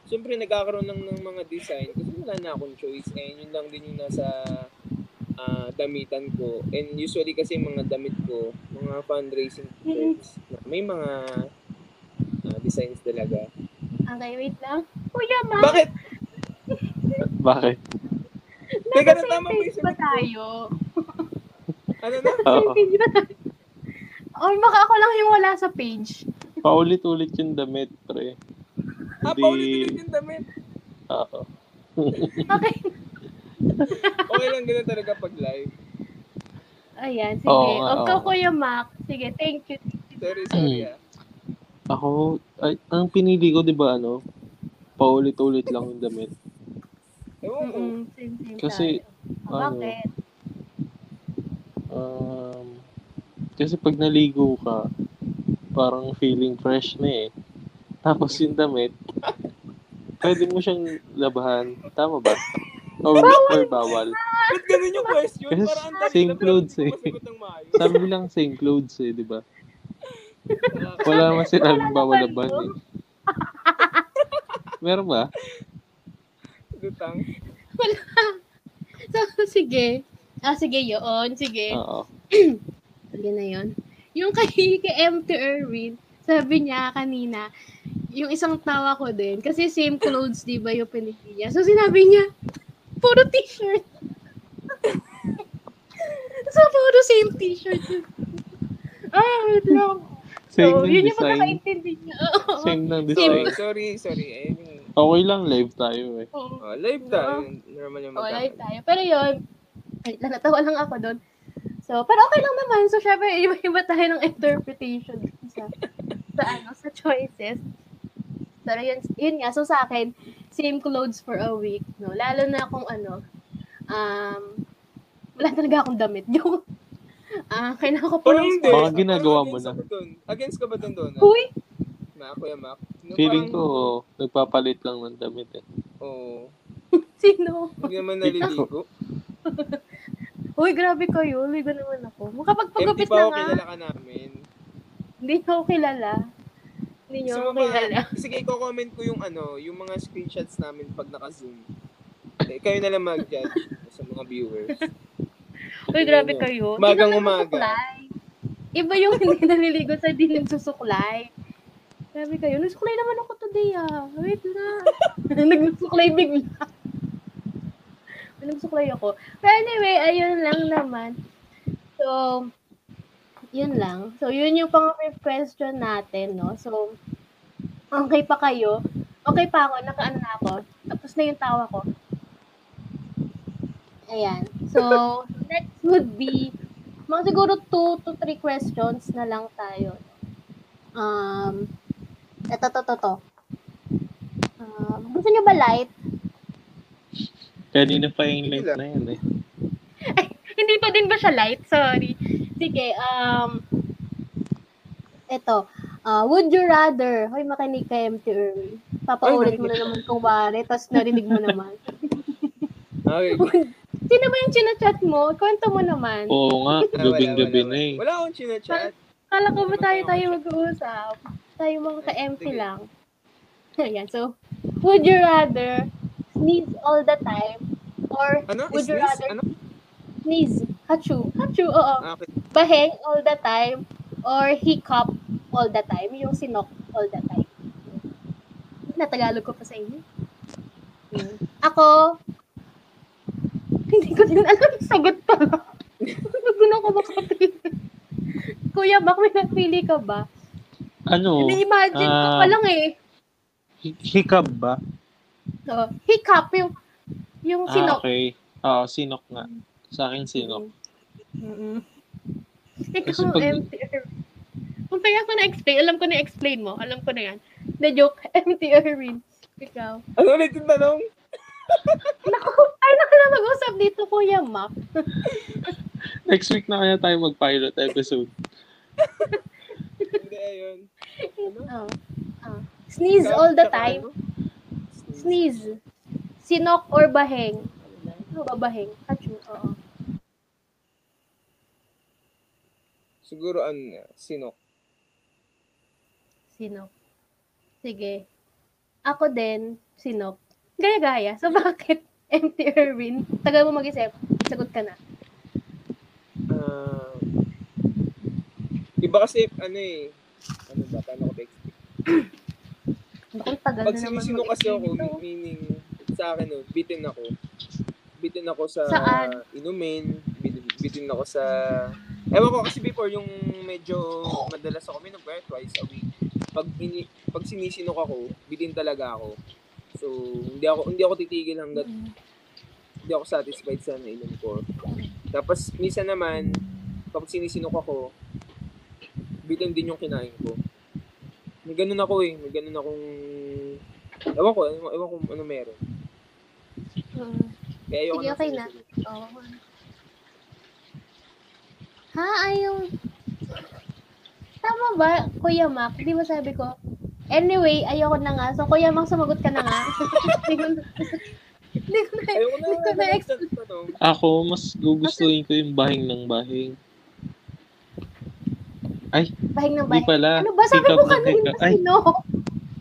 Speaker 2: Siyempre, nagkakaroon lang ng mga design kasi wala na akong choice. And yun lang din yung nasa ah, damitan ko. And usually kasi mga damit ko, mga fundraising t-shirts, na may mga ah, designs talaga.
Speaker 1: Okay, wait lang. Kuya, ma,
Speaker 2: Bakit?
Speaker 3: Bakit?
Speaker 2: Teka,
Speaker 1: page
Speaker 2: yung
Speaker 1: ba
Speaker 2: ko.
Speaker 1: tayo?
Speaker 2: Ano na?
Speaker 1: Same page ba tayo? Or baka ako lang yung wala sa page.
Speaker 3: Paulit-ulit yung damit, pre.
Speaker 2: Ah,
Speaker 3: Hindi-
Speaker 2: paulit-ulit yung damit.
Speaker 3: Oo.
Speaker 1: Okay.
Speaker 2: Okay lang ganun talaga pag live.
Speaker 1: Ayan, sige.
Speaker 3: Oo nga,
Speaker 1: o ikaw,
Speaker 3: oo.
Speaker 1: Kuya Mac. Sige, thank you.
Speaker 2: Sorry, sorry ah.
Speaker 3: Ako, ay, ang pinili ko, di ba, ano, paulit-ulit lang yung damit.
Speaker 2: Ko.
Speaker 1: Mm-mm, same, same
Speaker 3: Kasi,
Speaker 1: tayo. O,
Speaker 3: ano,
Speaker 1: Bakit?
Speaker 3: Um, kasi pag naligo ka, parang feeling fresh na eh. Tapos yung damit, pwede mo siyang labahan. Tama ba? Or, or bawal.
Speaker 2: Ba't ganun yung question?
Speaker 3: Kasi
Speaker 2: Parang ang
Speaker 3: same clothes eh. Sabi lang same clothes eh, di ba? Wala naman sinabing bawal laban eh. Meron ba?
Speaker 2: Lutang.
Speaker 1: So, sige. Ah, sige, yun. Sige.
Speaker 3: Oo.
Speaker 1: Sige na yun. Yung kay, kay MT Erwin, sabi niya kanina, yung isang tawa ko din, kasi same clothes, di ba, yung pinili niya. So, sinabi niya, puro t-shirt. so, puro same t-shirt. ah, wait lang.
Speaker 3: Same
Speaker 1: so,
Speaker 3: ng
Speaker 1: yun yung
Speaker 3: design.
Speaker 1: pagkakaintindi niya. Oo.
Speaker 3: Same ng
Speaker 2: Sorry,
Speaker 3: design.
Speaker 2: sorry, sorry. Eh, yung-
Speaker 3: Okay lang, live tayo eh.
Speaker 1: Oo.
Speaker 2: oh, live tayo. Normal yung
Speaker 1: Oo, live tayo. Pero yun, ay, natawa lang ako doon. So, pero okay lang naman. So, syempre, iba-iba tayo ng interpretation sa, sa, ano, sa choices. Pero yun, yun nga, so sa akin, same clothes for a week, no? Lalo na kung ano, um, wala talaga akong damit. Yung, ah, kailangan ko po
Speaker 2: Parang
Speaker 1: ng
Speaker 2: hindi.
Speaker 3: Baka ginagawa mo na.
Speaker 2: Against ka ba doon?
Speaker 1: Huy!
Speaker 2: Na ako yung Mac?
Speaker 3: Feeling
Speaker 2: parang-
Speaker 3: ko, nagpapalit lang ng damit eh.
Speaker 2: Oo.
Speaker 1: Sino?
Speaker 2: Hindi naman naliligo.
Speaker 1: Uy, grabe kayo. Ligo naman ako.
Speaker 2: Empty
Speaker 1: Makapagpagupit
Speaker 2: pa
Speaker 1: na
Speaker 2: ako
Speaker 1: nga.
Speaker 2: kilala ka namin.
Speaker 1: Hindi ako kilala. Hindi niyo
Speaker 2: Gusto
Speaker 1: ako kilala.
Speaker 2: sige, i-comment ko yung ano, yung mga screenshots namin pag naka-zoom. Eh, kayo na lang mag-judge sa mga viewers.
Speaker 1: Uy, grabe kayo.
Speaker 2: Umagang
Speaker 1: Hindi
Speaker 2: umaga.
Speaker 1: Iba yung hindi naliligo sa hindi nagsusuklay. Grabe kayo. Nagsuklay naman ako today ah. Wait na. nagsuklay bigla. nagsuklay ako. Pero anyway, ayun lang naman. So, yun lang. So, yun yung pang question natin, no? So, okay pa kayo? Okay pa ako, nakaano na ako. Tapos na yung tawa ko. Ayan. So, next would be, mga siguro two to three questions na lang tayo. Um, eto, to, to, to. Um, gusto nyo ba light?
Speaker 3: Kanina pa yung light na yan eh.
Speaker 1: Hindi pa din ba siya light? Sorry. Sige, um, eto. Uh, would you rather, hoy makinig kay MT Irwin. Papaulit mo na naman kung bari, tapos narinig mo naman.
Speaker 2: Okay.
Speaker 1: Sino ba yung chinachat mo? Kwento mo naman.
Speaker 3: Oo nga,
Speaker 2: Ah, wala,
Speaker 3: gabing-gabi na eh.
Speaker 2: wala. Akong chinachat.
Speaker 1: Kala ko ba tayo tayo mag-uusap? Tayo mga
Speaker 2: Sige.
Speaker 1: lang. Ayan, so, would you rather sneeze all the time or
Speaker 2: Ano?
Speaker 1: would you
Speaker 2: this?
Speaker 1: rather
Speaker 2: Ano?
Speaker 1: sneeze, hachu, hachu, oo,
Speaker 2: Ah, okay.
Speaker 1: baheng all the time or hiccup all the time, yung sinok all the time. Natagalog ko pa sa inyo. Hmm. Ako, hindi ko din alam yung sagot pa. Nagulo ko makapili. Kuya, bak may napili ka ba?
Speaker 3: Ano?
Speaker 1: Ini-imagine ko
Speaker 3: ah,
Speaker 1: pa lang eh.
Speaker 3: hi- Hikab ba?
Speaker 1: So, hiccup, yung, yung
Speaker 3: Ah,
Speaker 1: sinok.
Speaker 3: okay. Oo, sinok nga. Sa akin, sinok.
Speaker 1: Mm-mm.
Speaker 3: Kasi
Speaker 1: Ikaw,
Speaker 3: pag-
Speaker 1: MTR. Kung kaya ko na-explain, alam ko na-explain mo. Alam ko na yan. The joke, MTR rin. Ikaw.
Speaker 2: Ano ulit yung tanong?
Speaker 1: Naku, ay naku na mag-usap dito, Kuya Mac.
Speaker 3: Next week na kaya tayo mag-pilot episode.
Speaker 2: Hindi, ayun.
Speaker 1: Oh. Oh. Sneeze all the time.
Speaker 2: ano?
Speaker 1: Sneeze. Sinok or baheng. Ano ba baheng? Hachu, oo.
Speaker 2: Siguro ano, sinok.
Speaker 1: Sinok. Sige. Ako din, sinok. Gaya-gaya. So, bakit MTR rin? Tagal mo mag-isip. Sagot ka na.
Speaker 2: Ah, iba kasi, ano eh, ano ba, paano ko ba-explain?
Speaker 1: Bakit tagal
Speaker 2: Pag
Speaker 1: na naman
Speaker 2: sinisino kasi ako,
Speaker 1: mag-explain ito?
Speaker 2: meaning, sa akin, no, bitin ako. Bitin ako sa
Speaker 1: Saan?
Speaker 2: inumin, bitin, bitin ako sa... Ewan ko kasi before, yung medyo madalas ako minom, kaya twice a week. Pag, ini, pag sinisinok ako, bitin talaga ako. So, hindi ako hindi ako titigil hanggat
Speaker 1: Mm.
Speaker 2: hindi ako satisfied sa nainom ko. Tapos, minsan naman, kapag sinisinok ako, bitin din yung kinain ko. May ganun ako eh. May ganun akong... Ewan ko, ewan, ewan ko ano meron.
Speaker 1: Mm.
Speaker 2: Kaya ayoko
Speaker 1: Sige,
Speaker 2: na
Speaker 1: okay na. Oo. Ha? Ayaw. Tama ba, Kuya Mac? Di ba sabi ko? Anyway, ayoko na nga. So, Kuya Mac, sumagot ka na nga. Hindi ko na... Hindi ko na...
Speaker 2: Ayoko na.
Speaker 1: Hindi ko na
Speaker 2: Ayoko na. tanong.
Speaker 3: Ako, mas gugustuhin ko yung bahing ng bahing.
Speaker 1: Bahing ng bahing.
Speaker 3: pala.
Speaker 1: Ano ba? Sabi
Speaker 3: ng
Speaker 1: kanina,
Speaker 3: hikab. Ay,
Speaker 1: sino?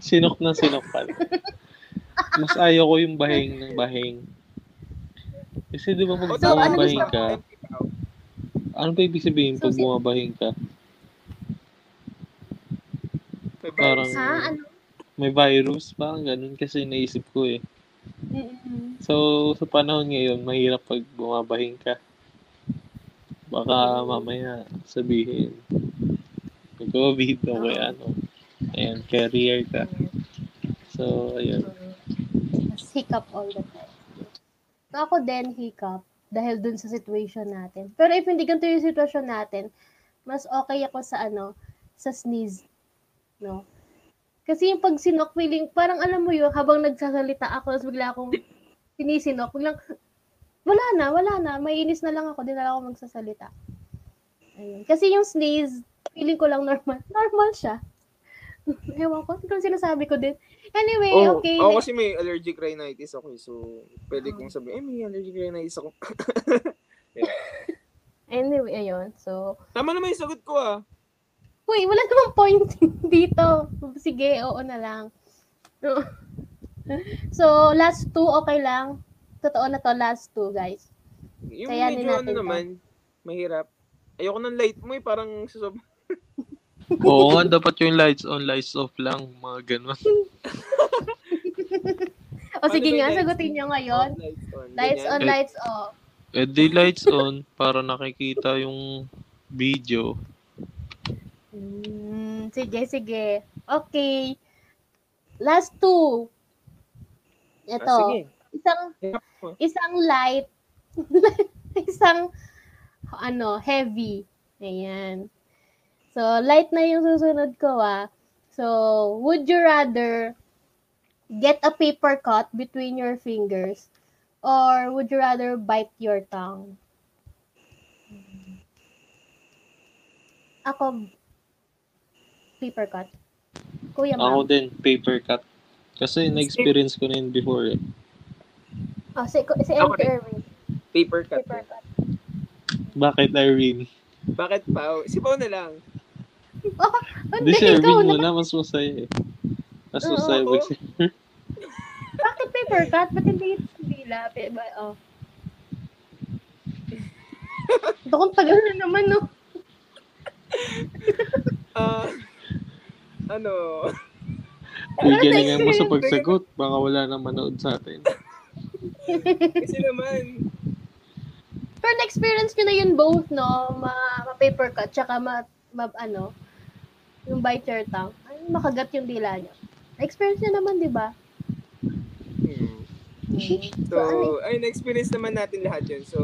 Speaker 3: sinok na sinok pala. Mas ayaw ko yung bahing ng bahing. Kasi di ba pag
Speaker 2: O, tama, ano
Speaker 3: bumabahing
Speaker 2: gusto
Speaker 3: ka,
Speaker 2: mo?
Speaker 3: ano ba ibig sabihin pag
Speaker 1: So, si-
Speaker 3: bumabahing ka?
Speaker 2: May
Speaker 3: Parang-.
Speaker 1: Ha? Ano?
Speaker 3: May virus? Parang ganun kasi naisip ko eh.
Speaker 1: Mm-mm.
Speaker 3: So, sa panahon ngayon, mahirap pag bumabahing ka. Baka mamaya sabihin, nag-COVID o kaya ano. Ayan, carrier ka. So, ayun.
Speaker 1: Mas hiccup all the time. So, ako din hiccup dahil dun sa situation natin. Pero if hindi ganito yung situation natin, mas okay ako sa ano, sa sneeze. No? Kasi yung pag sinok feeling, parang alam mo yun, habang nagsasalita ako, tapos bigla akong sinisinok, biglang, wala na, wala na, mainis na lang ako, di na lang ako magsasalita. Ayun. Kasi yung sneeze, feeling ko lang normal. Normal siya. Ewan ko, ito sinasabi ko din. Anyway,
Speaker 2: Oh,
Speaker 1: okay.
Speaker 2: ako
Speaker 1: next-
Speaker 2: kasi may allergic rhinitis ako eh. So, pwede kong sabihin, eh, may allergic rhinitis ako.
Speaker 1: Anyway, ayun. So,
Speaker 2: Tama naman yung sagot ko ah.
Speaker 1: Uy, wala namang point dito. Sige, oo na lang. so, last two, okay lang. Totoo na to, last two, guys.
Speaker 2: Yung
Speaker 1: Kayanin
Speaker 2: medyo ano naman, mahirap. Ayoko ng light mo eh, parang susob.
Speaker 3: Oo nga, dapat yung lights on, lights off lang, mga ganun.
Speaker 1: O sige nga, sagutin nyo ngayon.
Speaker 2: Lights on. Ganyan.
Speaker 1: lights off.
Speaker 3: Eh di lights on, para nakikita yung video.
Speaker 1: Hmm, sige, sige. Okay. Last two.
Speaker 2: Ah,
Speaker 1: Ito.
Speaker 2: sige.
Speaker 1: isang isang light, isang ano, heavy. Ayan. So, light na yung susunod ko ah. So, would you rather get a paper cut between your fingers or would you rather bite your tongue? Ako, paper cut. Kuya
Speaker 3: Ako
Speaker 1: ma'am.
Speaker 3: din, paper cut. Kasi na-experience ko na yun before eh.
Speaker 1: Oh, si, si
Speaker 2: Ako rin.
Speaker 1: Erwin.
Speaker 2: Paper cut.
Speaker 1: Paper cut.
Speaker 3: Bakit, Irene?
Speaker 2: Bakit Pao? Si Pao na lang.
Speaker 3: Si
Speaker 1: ikaw
Speaker 3: Irene
Speaker 1: na.
Speaker 3: muna. Mas masaya eh. Mas
Speaker 1: Oo,
Speaker 3: masaya pag si
Speaker 1: Bakit paper cut? Ba't hindi dila? Pe- ba- Oh. Ito kung tagal na naman, no?
Speaker 2: Ah, ano?
Speaker 3: Uy,
Speaker 1: Ano
Speaker 3: galingan mo sa pagsagot. Baka wala na manood sa atin.
Speaker 2: Kasi naman,
Speaker 1: Pero na-experience nyo na yun both, no? Ma, ma-paper cut, tsaka ma, ma, ano, yung bite your tongue. Ay, makagat yung dila nyo. Na-experience nyo naman, di ba?
Speaker 2: hmm. So, ay, na-experience naman natin lahat yun. So,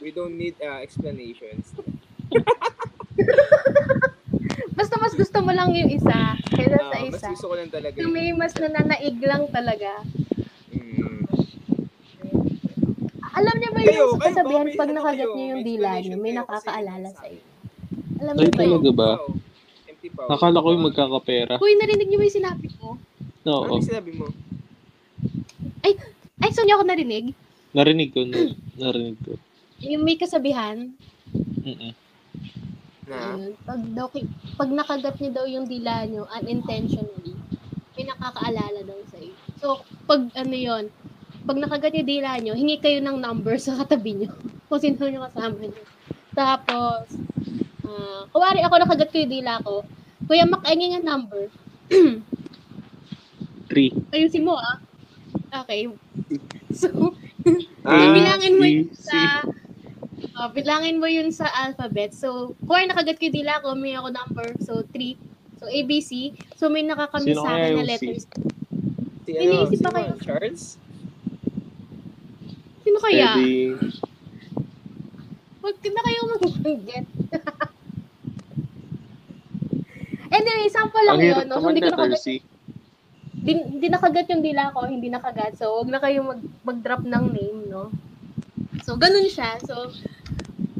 Speaker 2: we don't need uh, explanations.
Speaker 1: Basta mas gusto mo lang yung isa kaysa sa
Speaker 2: Ah, mas
Speaker 1: isa.
Speaker 2: gusto ko lang talaga.
Speaker 1: Yung may mas nananaig lang talaga.
Speaker 2: Mm.
Speaker 1: Alam niyo ba
Speaker 2: Kayo,
Speaker 1: yung
Speaker 2: kayo,
Speaker 1: kasabihan
Speaker 2: may
Speaker 1: pag
Speaker 2: ano
Speaker 1: nakagat
Speaker 2: kayo,
Speaker 1: niyo yung dila niyo, may
Speaker 2: kayo
Speaker 1: nakakaalala
Speaker 2: sa
Speaker 1: iyo. Alam niyo ba yun?
Speaker 3: talaga ba? Nakala ko yung magkakapera.
Speaker 1: Uy, narinig niyo ba yung sinabi ko?
Speaker 2: Ano
Speaker 3: Oo.
Speaker 2: yung sinabi mo?
Speaker 1: Ay, so niyo ako narinig?
Speaker 3: Narinig ko. na- Narinig ko.
Speaker 1: Yung may kasabihan,
Speaker 3: Mm-mm.
Speaker 2: Na?
Speaker 1: Ayun. Pag, daw, pag nakagat niyo daw yung dila niyo unintentionally, may nakakaalala daw sa iyo. So, pag ano yon pag nakagat yung dila niyo, hingi kayo ng number sa katabi niyo. Kung sino yung kasama niyo. Tapos, ah kuwari ako nakagat ko yung dila ko, Kuya Mac, ay nga number.
Speaker 3: Three.
Speaker 1: Ayusin mo ah. Okay. So,
Speaker 2: Ah,
Speaker 1: bilangin mo yun sa oh, bilangin mo yun sa alphabet. So, kuwari nakagat ko yung dila ko, may ako number. So, 3. So, ABC. So, may nakakami
Speaker 3: Sino
Speaker 1: sa akin na
Speaker 3: yung C?
Speaker 1: letters.
Speaker 2: si ano,
Speaker 1: Iniisip pa kayo.
Speaker 2: Charles?
Speaker 1: Sino kaya?
Speaker 3: Eddie.
Speaker 1: Huwag na kayo mag-get. anyway, sample lang
Speaker 3: Ang
Speaker 1: yun. No? So, hindi ko nakagat, di, hindi nakagat yung dila ko, hindi nakagat. So, huwag na kayo mag, mag-drop ng name, no? So, ganun siya. So,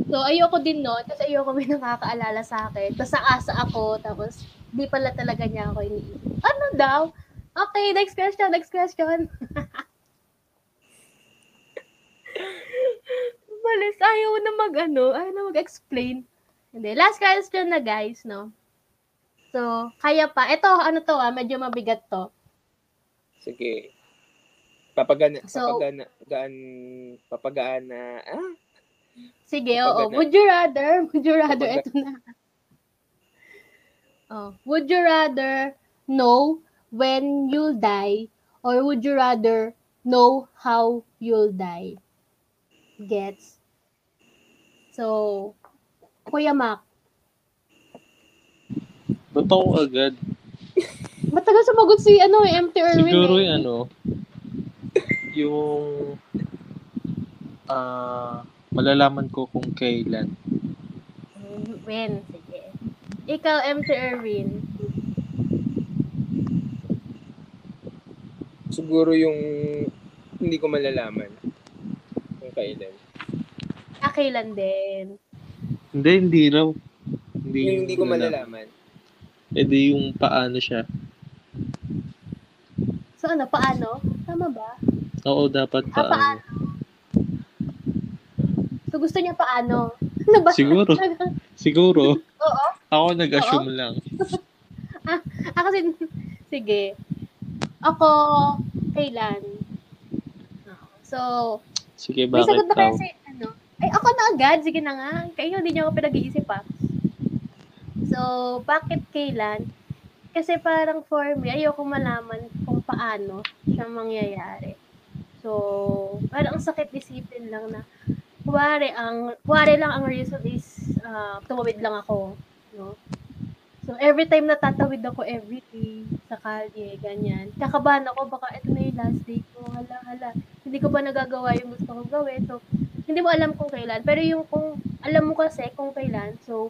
Speaker 1: so ayoko din no, kasi ayoko may nakakaalala sa akin. Tapos asa ako, tapos di pala talaga niya ako iniisip. Ano daw? Okay, next question, next question. Malis, ayaw na mag ano, ayaw na mag-explain. Hindi, last question na guys, no? So, kaya pa. Ito, ano to ah, medyo mabigat to.
Speaker 2: Sige. Papagana,
Speaker 1: So-
Speaker 2: papagana, gaan, papagaan na, ah?
Speaker 1: Sige,
Speaker 2: Kapag
Speaker 1: oo. Would you rather? Would you rather?
Speaker 2: Kapag-
Speaker 1: Ito na. Oh. Would you rather know when you'll die or would you rather know how you'll die? Gets? So, Kuya Mac,
Speaker 3: Ako agad?
Speaker 1: matagal sumagot si ano, eh, MT Erwin.
Speaker 3: Siguro
Speaker 1: eh.
Speaker 3: yung ano, yung ah malalaman ko kung kailan.
Speaker 1: When? Sige. Ikaw, MT Erwin.
Speaker 2: Siguro yung hindi ko malalaman kung kailan.
Speaker 1: Ah, kailan din?
Speaker 3: Hindi, hindi raw. Hindi,
Speaker 2: Yung hindi ko malalaman.
Speaker 3: Di yung paano siya.
Speaker 1: So, ano, paano? Tama ba?
Speaker 3: Oo, dapat
Speaker 1: Ah,
Speaker 3: paano.
Speaker 1: paano? So, gusto niya paano? Ano ba?
Speaker 3: Siguro. Siguro.
Speaker 1: Oo.
Speaker 3: Ako nag-assume lang.
Speaker 1: Ah, kasi, sige. Ako, kailan? So,
Speaker 3: Sige,
Speaker 1: may
Speaker 3: bakit
Speaker 1: sagot na
Speaker 3: daw?
Speaker 1: kasi, ano? Ay, ako na agad. Sige na nga. Kayo, hindi niyo ako pinag-iisip pa. So, bakit kailan? Kasi parang for me, ayoko malaman kung paano siya mangyayari. So, parang ang sakit isipin lang na, kuwari, ang, kuwari lang ang reason is, uh, tumawid lang ako, no? So, every time natatawid ako every day sa kalye, ganyan. Kakabahan ako, baka ito na yung last day ko. Hala, hala. Hindi ko ba nagagawa yung gusto kong gawin? So, hindi mo alam kung kailan. Pero yung kung, alam mo kasi kung kailan. So,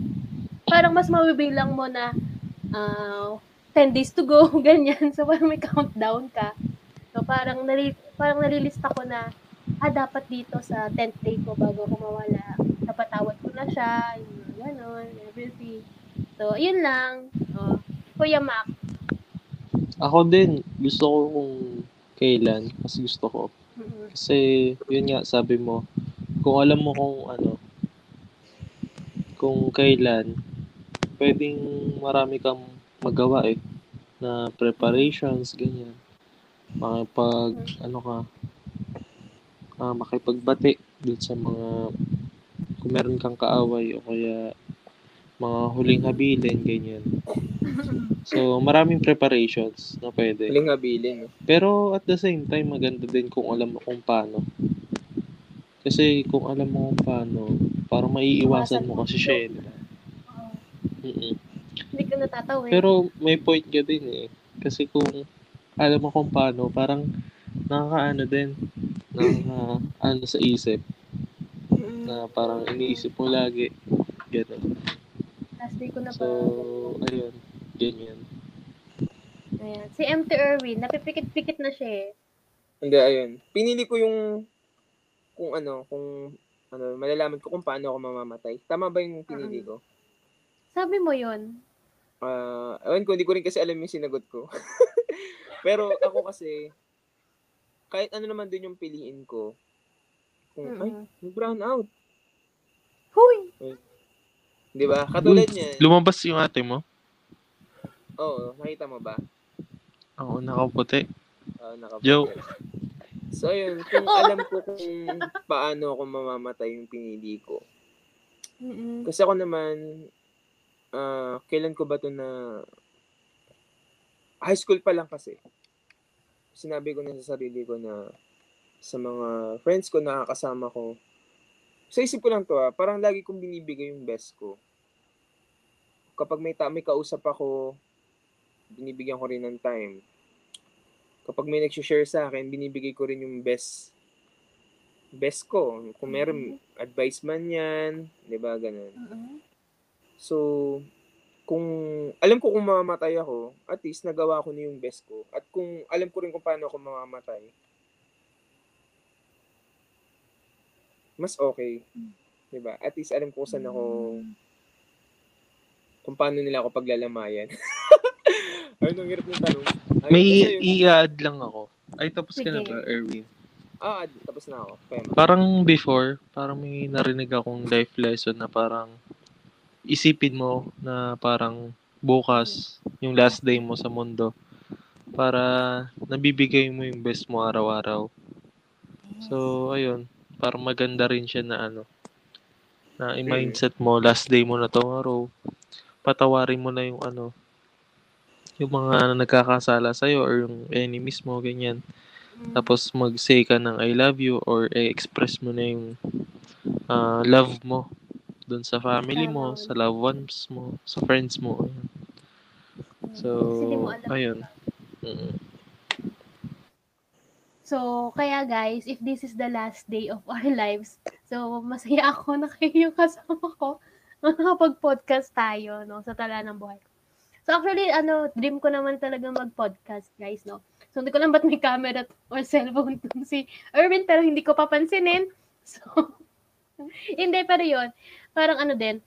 Speaker 1: parang mas mabibilang mo na ah, 10 days to go, ganyan. So, parang may countdown ka. So, parang, nari, parang narilista ko na, ah, dapat dito sa 10th day ko bago ako mawala. Napatawad ko na siya, yung mga ganon, everything. So, yun lang. Oh. Kuya Mac,
Speaker 3: Ako din, gusto ko kung kailan. Mas gusto ko.
Speaker 1: mm
Speaker 3: Kasi, yun nga, sabi mo, kung alam mo kung ano, kung kailan, pwedeng marami kang magawa eh, na preparations, ganyan. Makipag, ano ka, ah, makipagbati dun sa mga, kung meron kang kaaway o kaya mga huling habilin, ganyan. So, maraming preparations na pwede.
Speaker 2: Huling habilin. no?
Speaker 3: Pero at the same time, maganda din kung alam mo kung paano. Kasi kung alam mo kung paano, parang maiiwasan mo kasi siya eh? Mm-mm.
Speaker 1: Hindi ka natatawid.
Speaker 3: Pero may point ka din eh. Kasi kung alam mo kung paano, parang nakakaano din. Nakaka, ano sa isip.
Speaker 1: Mm.
Speaker 3: Na parang iniisip mo lagi. Ganun.
Speaker 1: Last day ko na
Speaker 3: So,
Speaker 1: pa.
Speaker 3: ayun. Ganyan.
Speaker 1: Ayan. Si MT Erwin, napipikit-pikit na siya eh.
Speaker 2: Hindi, ayun. Pinili ko yung kung ano, kung ano, malalaman ko kung paano ako mamamatay. Tama ba yung pinili ko?
Speaker 1: Sabi mo yon
Speaker 2: Ah, ewan ko, hindi ko rin kasi alam yung sinagot ko. Pero ako kasi, kahit ano naman din yung piliin ko, kung, ay, may brown out.
Speaker 1: Huy!
Speaker 2: Di ba? Katulad niya.
Speaker 3: Lumabas yung ate mo?
Speaker 2: Oo, nakita mo ba?
Speaker 3: Oo, nakaputi.
Speaker 2: Oo, nakapunta.
Speaker 3: Joke.
Speaker 2: So, ayun, kung alam ko kung paano ako mamamatay yung pinili ko.
Speaker 1: Mm-mm.
Speaker 2: Kasi ako naman, ah, kailan ko ba to na high school pa lang kasi. Sinabi ko na sa sarili ko na sa mga friends ko nakakasama ko. Sa isip ko lang to ah, parang lagi kong binibigay yung best ko. Kapag may, ta- may kausap ako, binibigyan ko rin ng time. Kapag may nag-share sa akin, binibigay ko rin yung best best ko. Kung meron advice man yan, di ba, ganun.
Speaker 1: Mm-mm.
Speaker 2: So, kung alam ko kung mamamatay ako, at least nagawa ko na yung best ko. At kung alam ko rin kung paano ako mamamatay, mas okay. 'Di ba? At least alam ko kung saan ako kung paano nila ako paglalamayan. Ay, ang hirap ng tanong. Ay,
Speaker 3: May i-add lang ako. Ay, tapos ka na ba, Erwin?
Speaker 2: Ah, tapos na ako. Kaya ma.
Speaker 3: Parang before, parang may narinig akong life lesson na parang isipin mo na parang bukas, yung last day mo sa mundo, para nabibigay mo yung best mo araw-araw. So, ayun, parang maganda rin siya na ano, na i-mindset mo, last day mo na tomorrow, patawarin mo na yung ano, yung mga nagkakasala sa'yo or yung enemies mo, ganyan. Tapos mag-say ka ng I love you or i-express mo na yung ah, love mo doon sa family mo, sa loved ones mo, sa friends mo. So, ayun. Mm.
Speaker 1: So, kaya guys, if this is the last day of our lives, so masaya ako na kayo yung kasama ko. Nakapag-podcast tayo, no, sa tala ng buhay. So, actually, ano, dream ko naman talaga mag-podcast, guys, no. So, hindi ko lang ba't may camera or cellphone dun si Erwin, pero hindi ko papansinin. So, hindi, pero yun, parang ano din,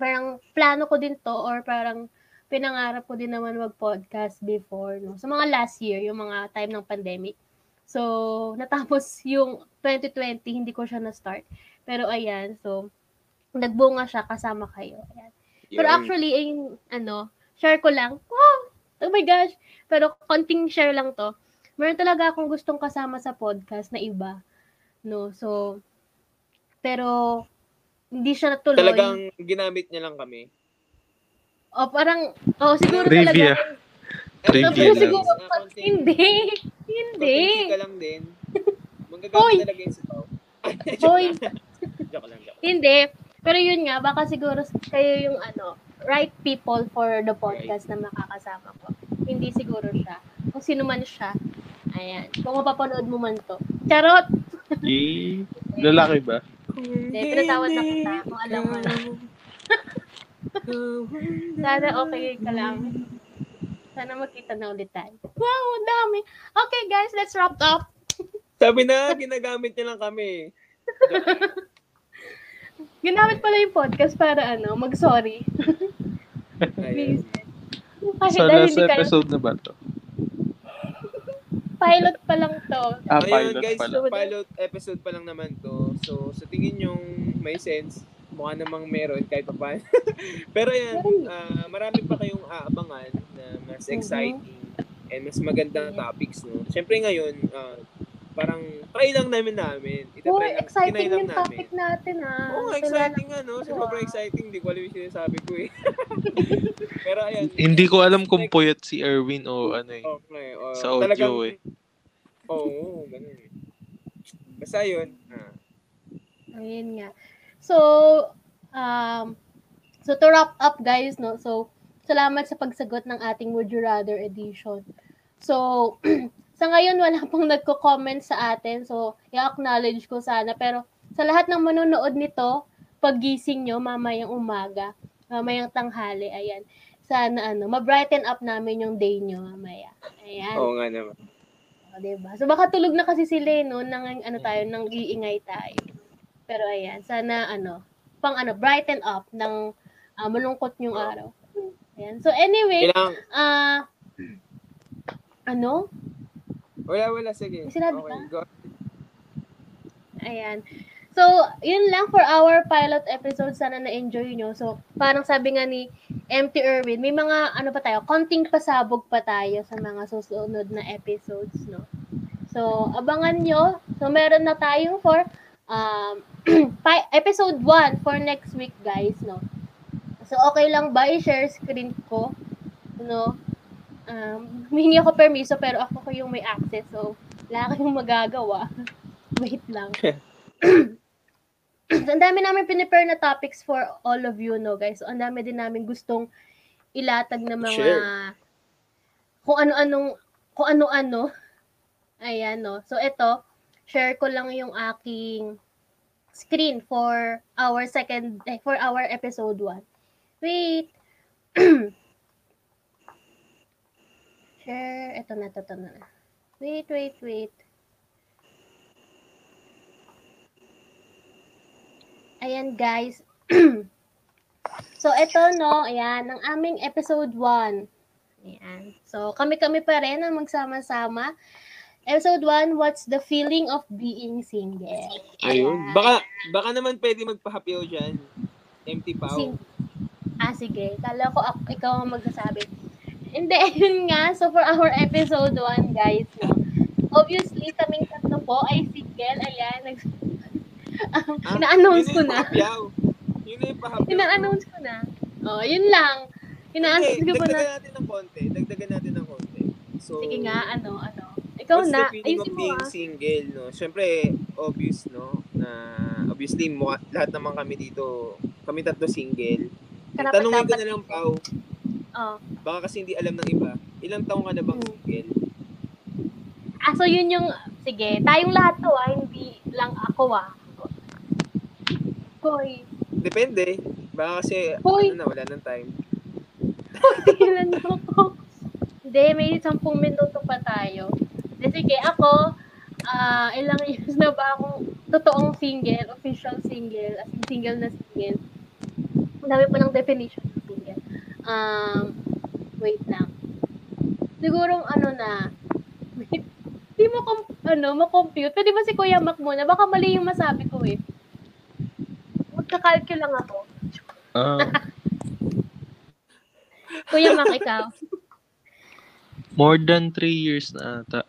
Speaker 1: parang plano ko din to, or parang pinangarap ko din naman mag-podcast before, no. Sa mga last year, yung mga time ng pandemic. So, natapos yung 2020, hindi ko siya na-start. Pero ayan, so, nagbunga siya kasama kayo. Ayan. Pero actually, yung, ano, share ko lang. Wow! Oh my gosh! Pero konting share lang to. Meron talaga akong gustong kasama sa podcast na iba. No, so, pero, hindi siya natuloy.
Speaker 2: Talagang ginamit niya lang kami.
Speaker 1: O, parang, oh, siguro
Speaker 3: Trivia.
Speaker 1: talaga.
Speaker 3: Trivia
Speaker 1: Pero
Speaker 3: lang.
Speaker 1: siguro,
Speaker 2: Ah, konting-
Speaker 1: hindi. Hindi.
Speaker 2: konting ka lang din.
Speaker 1: Hoy!
Speaker 2: Magagamit talaga yung sabaw.
Speaker 1: Hoy!
Speaker 2: joke lang, joke.
Speaker 1: Hindi. Pero yun nga, baka siguro kayo yung ano, right people for the podcast na makakasama ko. Hindi siguro siya. Kung sino man siya. Ayan. Kung mapapanood mo man to. Charot!
Speaker 3: Eh, lalaki ba?
Speaker 1: Hindi, pinatawad na kita. Kung alam mo na. Sana okay ka lang. Sana magkita na ulit tayo. Wow, ang dami. Okay guys, let's wrap up.
Speaker 2: Sabi na, ginagamit niya lang kami.
Speaker 1: Ginamit pala yung podcast para ano, mag-sorry.
Speaker 2: Ayun.
Speaker 1: Kasi
Speaker 3: Sa
Speaker 1: dahil
Speaker 3: last
Speaker 1: hindi kayo
Speaker 3: episode na ba to?
Speaker 1: Pilot pa lang to.
Speaker 3: Ah,
Speaker 2: Ayun,
Speaker 3: pilot
Speaker 2: guys,
Speaker 3: pala.
Speaker 2: pilot episode pa lang naman to. So, sa tingin yung may sense, mukha namang meron kahit pa paano. Pero yan,
Speaker 1: Meron.
Speaker 2: ah, marami pa kayong aabangan na mas
Speaker 1: Mhm.
Speaker 2: exciting and mas magandang
Speaker 1: Yeah.
Speaker 2: topics, no? Siyempre ngayon, ah, parang try lang namin namin.
Speaker 1: Uy,
Speaker 2: Itatry lang,
Speaker 1: exciting yung
Speaker 2: namin.
Speaker 1: topic natin ah.
Speaker 2: Oo,
Speaker 1: Wala
Speaker 2: exciting nga, no?
Speaker 1: Wow.
Speaker 2: Sobrang exciting. Di ko alam yung sinasabi ko eh. Pero ayan.
Speaker 3: Hindi ko alam kung
Speaker 2: like,
Speaker 3: puyat si Erwin o ano eh.
Speaker 2: Okay, oh,
Speaker 3: Sa audio
Speaker 2: talagang,
Speaker 3: eh.
Speaker 2: Oo, ganun eh. Basta yun. Ah.
Speaker 1: Ayun nga. So, um, so to wrap up guys, no? So, salamat sa pagsagot ng ating Would You Rather edition. So, sa ngayon wala pang nagko-comment sa atin. So, i-acknowledge ko sana. Pero sa lahat ng manonood nito, paggising nyo mamayang umaga, mamayang tanghali, ayan. Sana ano, ma-brighten up namin yung day nyo mamaya. Ayan.
Speaker 2: Oo nga naman.
Speaker 1: O, diba? So baka tulog na kasi sila eh, no, nang ano tayo, nang iingay tayo. Pero ayan, sana ano, pang ano, brighten up ng ah, malungkot yung araw. Ayan. So anyway, ah ano?
Speaker 2: Wala, wala, sige.
Speaker 1: Sinabi
Speaker 2: okay,
Speaker 1: ka?
Speaker 2: go.
Speaker 1: Ayan. So, yun lang for our pilot episode. Sana na-enjoy nyo. So, parang sabi nga ni MT Irwin, may mga, ano pa tayo, konting pasabog pa tayo sa mga susunod na episodes, no? So, abangan nyo. So, meron na tayong for um, pi- episode 1 for next week, guys, no? So, okay lang ba i-share screen ko? No? Um, humingi ako permiso, pero ako ko yung may access. So, wala kayong magagawa. Wait lang. so, ang dami namin pinipare na topics for all of you, no, guys. So, ang dami din namin gustong ilatag na mga
Speaker 2: Share.
Speaker 1: kung ano-anong kung ano-ano. Ayan, no. So, ito, share ko lang yung aking screen for our second, eh, for our episode 1. Wait. share. Ito na, ito, na. Wait, wait, wait. Ayan, guys. so, ito, no, ayan, ang aming episode 1. Ayan. So, kami-kami pa rin ang magsama-sama. Episode 1, what's the feeling of being single?
Speaker 2: Ayun. Baka, baka naman pwede magpa-happy dyan. Empty pao.
Speaker 1: Sing- ah, sige. Kala ko ako, ikaw ang magsasabi. Hindi, yun nga. So, for our episode 1, guys, no, obviously, kaming tatlo po ay single. Ayan, nag-
Speaker 2: Ah,
Speaker 1: ina-announce ko na.
Speaker 2: Yun na yung pahapyaw.
Speaker 1: Ina-announce ko na. Oh, yun lang. Ina-announce
Speaker 2: Hindi,
Speaker 1: ko po
Speaker 2: dagdagan
Speaker 1: na.
Speaker 2: natin ng konti. Dagdagan natin ng konti. So,
Speaker 1: Sige nga, ano, ano. Ikaw
Speaker 2: what's
Speaker 1: na.
Speaker 2: the feeling
Speaker 1: Ayusin
Speaker 2: of
Speaker 1: mo
Speaker 2: being
Speaker 1: ah.
Speaker 2: single, no? Siyempre, obvious, no? Na, obviously, mukha, lahat naman kami dito, kami tatlo single.
Speaker 1: Karapat
Speaker 2: Tanungin ko na lang,
Speaker 1: dito. Oh.
Speaker 2: baka kasi hindi alam ng iba, ilang taong ka na bang
Speaker 1: Hmm.
Speaker 2: single?
Speaker 1: Ah, so yun yung, sige, tayong lahat to ah, hindi lang ako ah. Hoy,
Speaker 2: Depende. Baka kasi,
Speaker 1: Hoy.
Speaker 2: ano na, wala ng time.
Speaker 1: tigilan mo ko. Hindi, may 10 minuto pa tayo. De, sige, ako, ah, ilang years na ba akong totoong single, official single, as in single na single. Ang dami pa ng definition. Um, wait lang. Siguro, ano na, wait, di mo, com- ano, ma-compute. Pwede ba si Kuya Mac muna? Baka mali yung masabi ko eh. Magkakalkul lang ako.
Speaker 3: Ah,
Speaker 1: Kuya Mac, ikaw.
Speaker 3: more than 3 years na ata.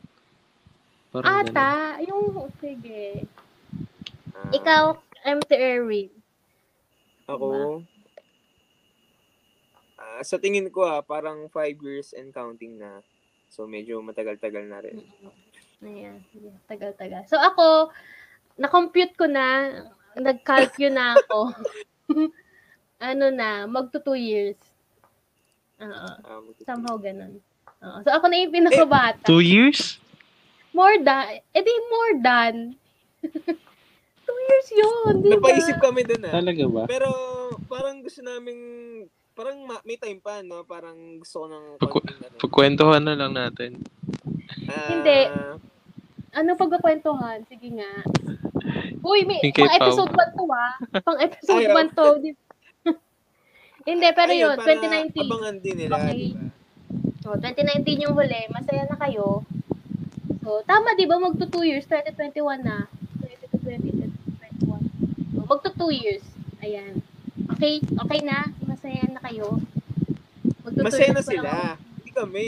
Speaker 3: Parang ganun.
Speaker 1: Ata, yung, sige. Ikaw, MT Erwin.
Speaker 2: Ako, ah, sa tingin ko ah, parang 5 years and counting na. So, medyo matagal-tagal na rin.
Speaker 1: Ayan, sige. Tagal-tagal. So ako, na-compute ko na, nag-calculate na ako. ano na, magto 2 years. Oo.
Speaker 2: Ah, mag-
Speaker 1: Somehow ganun. Oo. So ako na yung pinakabata.
Speaker 3: 2 years?
Speaker 1: More than, edi more than. 2 years yun, di ba?
Speaker 2: Napaisip kami dun ah.
Speaker 3: Talaga ba?
Speaker 2: Pero parang gusto naming parang ma- may time pa no, parang gusto ko ng
Speaker 3: Pagku-
Speaker 2: ano.
Speaker 3: Pagkwentuhan na lang natin.
Speaker 2: Ah,
Speaker 1: Hindi. Ano pagkakwentuhan? Sige nga. Uy, may, pang episode 1 to ah. Pang episode
Speaker 2: Ayaw.
Speaker 1: 1 to. Di- Hindi, pero
Speaker 2: ayun,
Speaker 1: yun,
Speaker 2: para
Speaker 1: 2019.
Speaker 2: Abangan din nila,
Speaker 1: Okay.
Speaker 2: di ba?
Speaker 1: So, 2019 yung huli. Masaya na kayo. So, tama, di ba? Magto 2 years, 2021 na. 2020, 2021. So, magto 2 years. Ayan. Okay, okay na? Masaya na kayo?
Speaker 2: Masaya na
Speaker 1: pa
Speaker 2: sila. Hindi kami.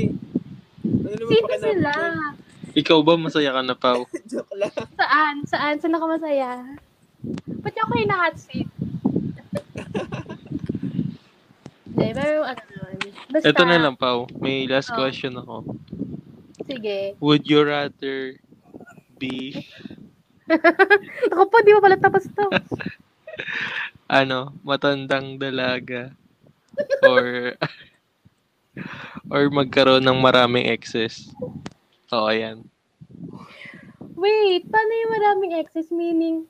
Speaker 2: Ano naman
Speaker 1: Sino
Speaker 2: pakinabang
Speaker 1: sila?
Speaker 2: nun?
Speaker 3: Ikaw ba masaya ka na, Pao?
Speaker 2: Joke lang.
Speaker 1: Saan? Saan? Saan ako masaya? Ba't niyo ako yung hot seat? Hindi, pero ano naman. Basta,
Speaker 3: Ito na lang, Pao. May last
Speaker 1: Oh.
Speaker 3: question ako.
Speaker 1: Sige.
Speaker 3: Would you rather be,
Speaker 1: Ako po, di pa pala tapos to.
Speaker 3: ano, matandang dalaga? Or, or magkaroon ng maraming exes? Oo, ayan.
Speaker 1: Wait, paano yung maraming excess meaning?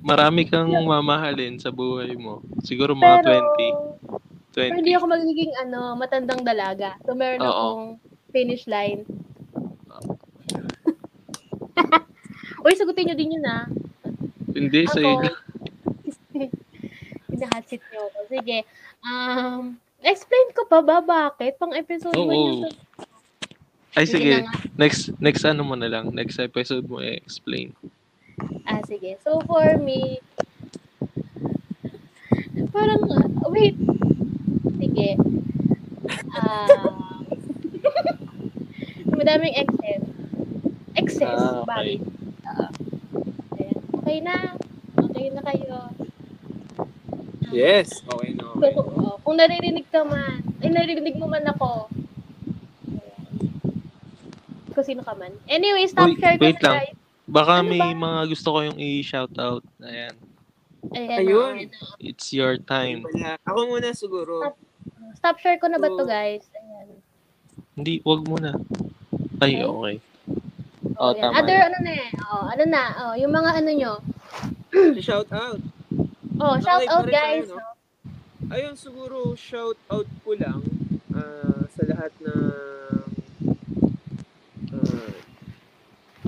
Speaker 3: Marami kang mamahalin sa buhay mo. Siguro mga
Speaker 1: Pero,
Speaker 3: 20.
Speaker 1: pero
Speaker 3: 20.
Speaker 1: hindi ako magiging ano, matandang dalaga. So, meron
Speaker 3: Oo.
Speaker 1: akong finish line. Uy, sagutin nyo din yun ah.
Speaker 3: Hindi,
Speaker 1: Ako,
Speaker 3: sa'yo.
Speaker 1: Hinahat seat nyo ako. Sige. Um, explain ko pa ba bakit? Pang episode
Speaker 3: Oo.
Speaker 1: mo yun.
Speaker 3: Ay, sige.
Speaker 1: na nga.
Speaker 3: Next, next ano mo na lang. Next episode mo i-explain.
Speaker 1: Ah, sige. So, for me, parang, uh, wait. Sige. Ah, madaming excess. Excess.
Speaker 3: Ah,
Speaker 1: Bakit?
Speaker 3: okay.
Speaker 1: Ah. Ayan. okay na. Okay na kayo.
Speaker 2: Yes. Okay na.
Speaker 1: So,
Speaker 2: Okay.
Speaker 1: kung, oh, kung naririnig ka man, ay naririnig mo man ako. Kung sino ka man. Anyway, stop
Speaker 3: Uy,
Speaker 1: share ko
Speaker 3: wait
Speaker 1: na,
Speaker 3: lang.
Speaker 1: guys.
Speaker 3: Baka
Speaker 1: Ano
Speaker 3: may
Speaker 1: ba?
Speaker 3: mga gusto ko yung i-shoutout. Ayan.
Speaker 1: Ayan,
Speaker 2: Ayun.
Speaker 1: ayan, oh.
Speaker 3: It's your time.
Speaker 2: Ako muna siguro.
Speaker 1: Stop share ko na ba to
Speaker 2: So,
Speaker 1: guys? Ayan.
Speaker 3: Hindi, wag muna. Ay, okay.
Speaker 1: Oh,
Speaker 3: Oh, tama.
Speaker 1: Other ano na eh. Oh, ano na. Oh, yung mga ano nyo.
Speaker 2: Shout out.
Speaker 1: Oh, shout out
Speaker 2: pare tayo,
Speaker 1: guys.
Speaker 2: no? Ayun, siguro shout out ko lang ah, sa lahat ah,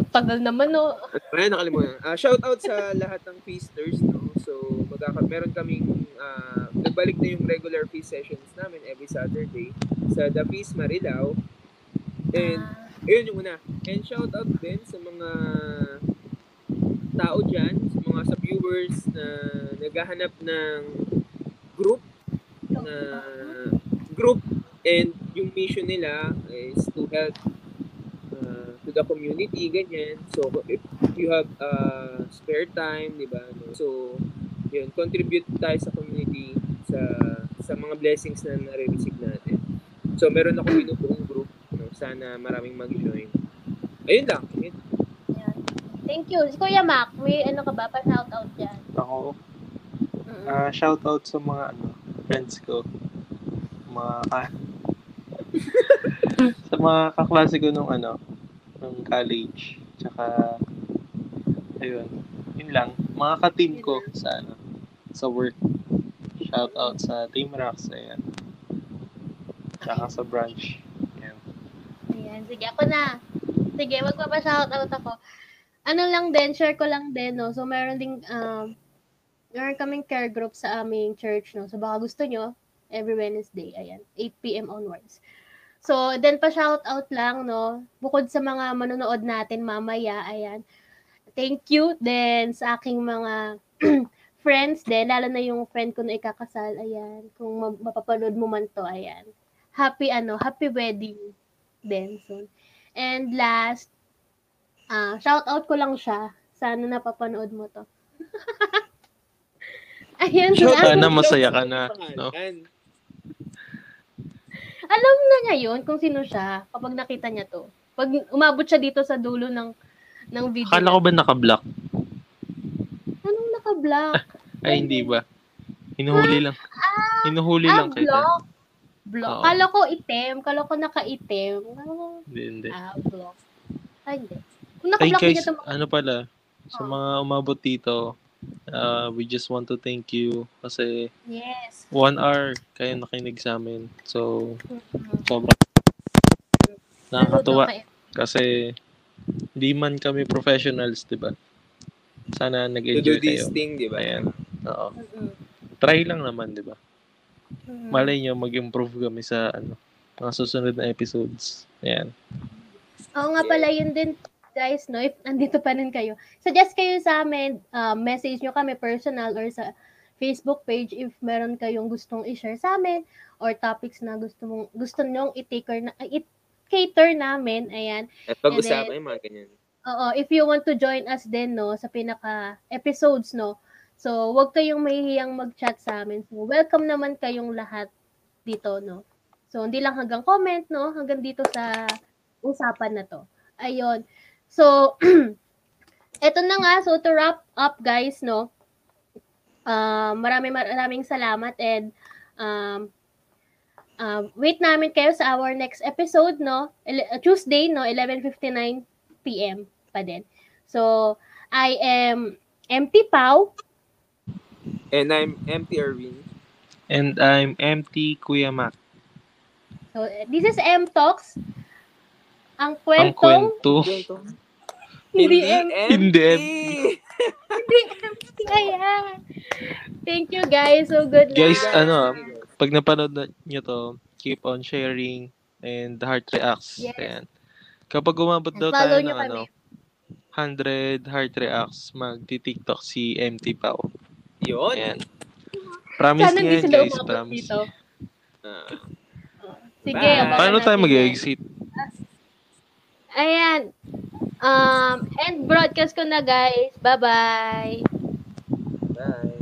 Speaker 1: Ang Tagal naman no.
Speaker 2: Ayan, nakalimutan. Ah, shout out sa lahat ng feasters, no? So, magkaka meron kaming ah, nagbalik na yung regular feast sessions namin every Saturday sa The Feast Marilao. And
Speaker 1: Ah,
Speaker 2: ayun yung una. And shout out din sa mga tao dyan, sa mga sa viewers na naghahanap ng group na group and yung mission nila is to help uh, to the community, ganyan. So, if you have uh, spare time, di ba? No? So, yun, contribute tayo sa community sa sa mga blessings na nare-receive natin. So, meron ako binubuong group. No? Sana maraming mag-join. Ayun lang.
Speaker 1: Thank you. Si Kuya Mac, may ano ka ba? Pa-shout out dyan.
Speaker 3: Ako,
Speaker 1: Mm.
Speaker 3: ah shoutout sa mga ano, friends ko. Mga ka- sa mga kaklase ko nung ano, nung college. Tsaka, ayun, yun lang. Mga ka-team ko sa ano, sa work. Shoutout sa Team Rocks, ayan. Tsaka sa branch. Ayan.
Speaker 1: Ayan, sige ako na. Sige, magpapa-shout out ako. Ano lang din, share ko lang din, no. So, meron ding, um, meron kaming care group sa aming church, no. So, baka gusto nyo, every Wednesday, ayan, 8 p.m. onwards. So, then pa-shout out lang, no. Bukod sa mga manonood natin mamaya, ayan. Thank you then sa aking mga friends din, lalo na yung friend ko na ikakasal, ayan. Kung ma- mapapanood mo man to, ayan. Happy, ano, happy wedding din soon. And last, ah shout out ko lang siya. Sana napapanood mo to. Ayan,
Speaker 2: Shout
Speaker 1: na.
Speaker 3: Sana masaya ka na, no?
Speaker 1: Alam na niya yun kung sino siya kapag nakita niya to. Pag umabot siya dito sa dulo ng ng video.
Speaker 3: Akala ko ba naka-block?
Speaker 1: Anong naka-block?
Speaker 3: Ay, hindi ba? Hinuhuli lang. Hinuhuli
Speaker 1: ah,
Speaker 3: lang kita.
Speaker 1: block. Block.
Speaker 3: Oo.
Speaker 1: Kala ko item. Kala ko naka-item. Ah,
Speaker 3: Hindi, hindi.
Speaker 1: Ah, block. Ay, hindi. Kung
Speaker 3: Ay guys,
Speaker 1: niya
Speaker 3: ano pala, sa
Speaker 1: Oh.
Speaker 3: mga umabot dito, uh, we just want to thank you kasi
Speaker 1: yes.
Speaker 3: one hour kayo nakinig sa amin. So,
Speaker 1: Mhm.
Speaker 3: sobrang nakakatuwa kasi hindi man kami professionals, di ba? Sana
Speaker 2: To do
Speaker 3: nag-enjoy
Speaker 2: this
Speaker 3: kayo.
Speaker 2: thing, di ba?
Speaker 3: Ayan. Oo.
Speaker 1: Mhm.
Speaker 3: Try lang naman, di ba?
Speaker 1: Mhm.
Speaker 3: Malay nyo, mag-improve kami sa ano, mga susunod na episodes. Ayan.
Speaker 1: Oo nga pala, yun din, guys, no, if nandito pa rin kayo, suggest kayo sa amin, uh, message nyo kami personal or sa Facebook page if meron kayong gustong i-share sa amin or topics na gusto mong gusto nyong i-cater na i-cater namin, ayan.
Speaker 2: At pag-usapan yung mga ganyan.
Speaker 1: Oo, if you want to join us din, no, sa pinaka episodes, no. So, wag kayong mahihiyang mag-chat sa amin. So, welcome naman kayong lahat dito, no. So, hindi lang hanggang comment, no, hanggang dito sa usapan na to. Ayun. So, eto na nga. So, to wrap up, guys, no, uh, maraming maraming salamat and um, uh, wait namin kayo sa our next episode, no, Ele- Tuesday, no, 11.59 p.m. pa din. So, I am Empty Pau.
Speaker 2: And I'm empty Erwin.
Speaker 3: And I'm empty Kuya Mac.
Speaker 1: So, this is M Talks. Ang
Speaker 3: Ang
Speaker 1: kwentong
Speaker 3: kwento.
Speaker 2: Kwento.
Speaker 1: hindi
Speaker 2: Hindi
Speaker 1: empty.
Speaker 3: Hindi
Speaker 1: Hindi empty. Ayan. Thank you guys. So, good
Speaker 3: Guys,
Speaker 1: night.
Speaker 3: ano, Pag napanood na nyo to, keep on sharing and the heart reacts.
Speaker 1: Yes.
Speaker 3: Ayan. Kapag umabot daw tayo ng ano, 100 heart reacts, magti-TikTok si MT Pao.
Speaker 2: Yun.
Speaker 3: Ayan. Promise
Speaker 1: Sana
Speaker 3: niya
Speaker 1: hindi
Speaker 3: guys. Promise.
Speaker 1: dito.
Speaker 2: Ah,
Speaker 1: Sige,
Speaker 2: Bye.
Speaker 3: Paano tayo mag-exit?
Speaker 1: Ayan. Um, and broadcast ko na guys. Bye-bye.
Speaker 2: bye.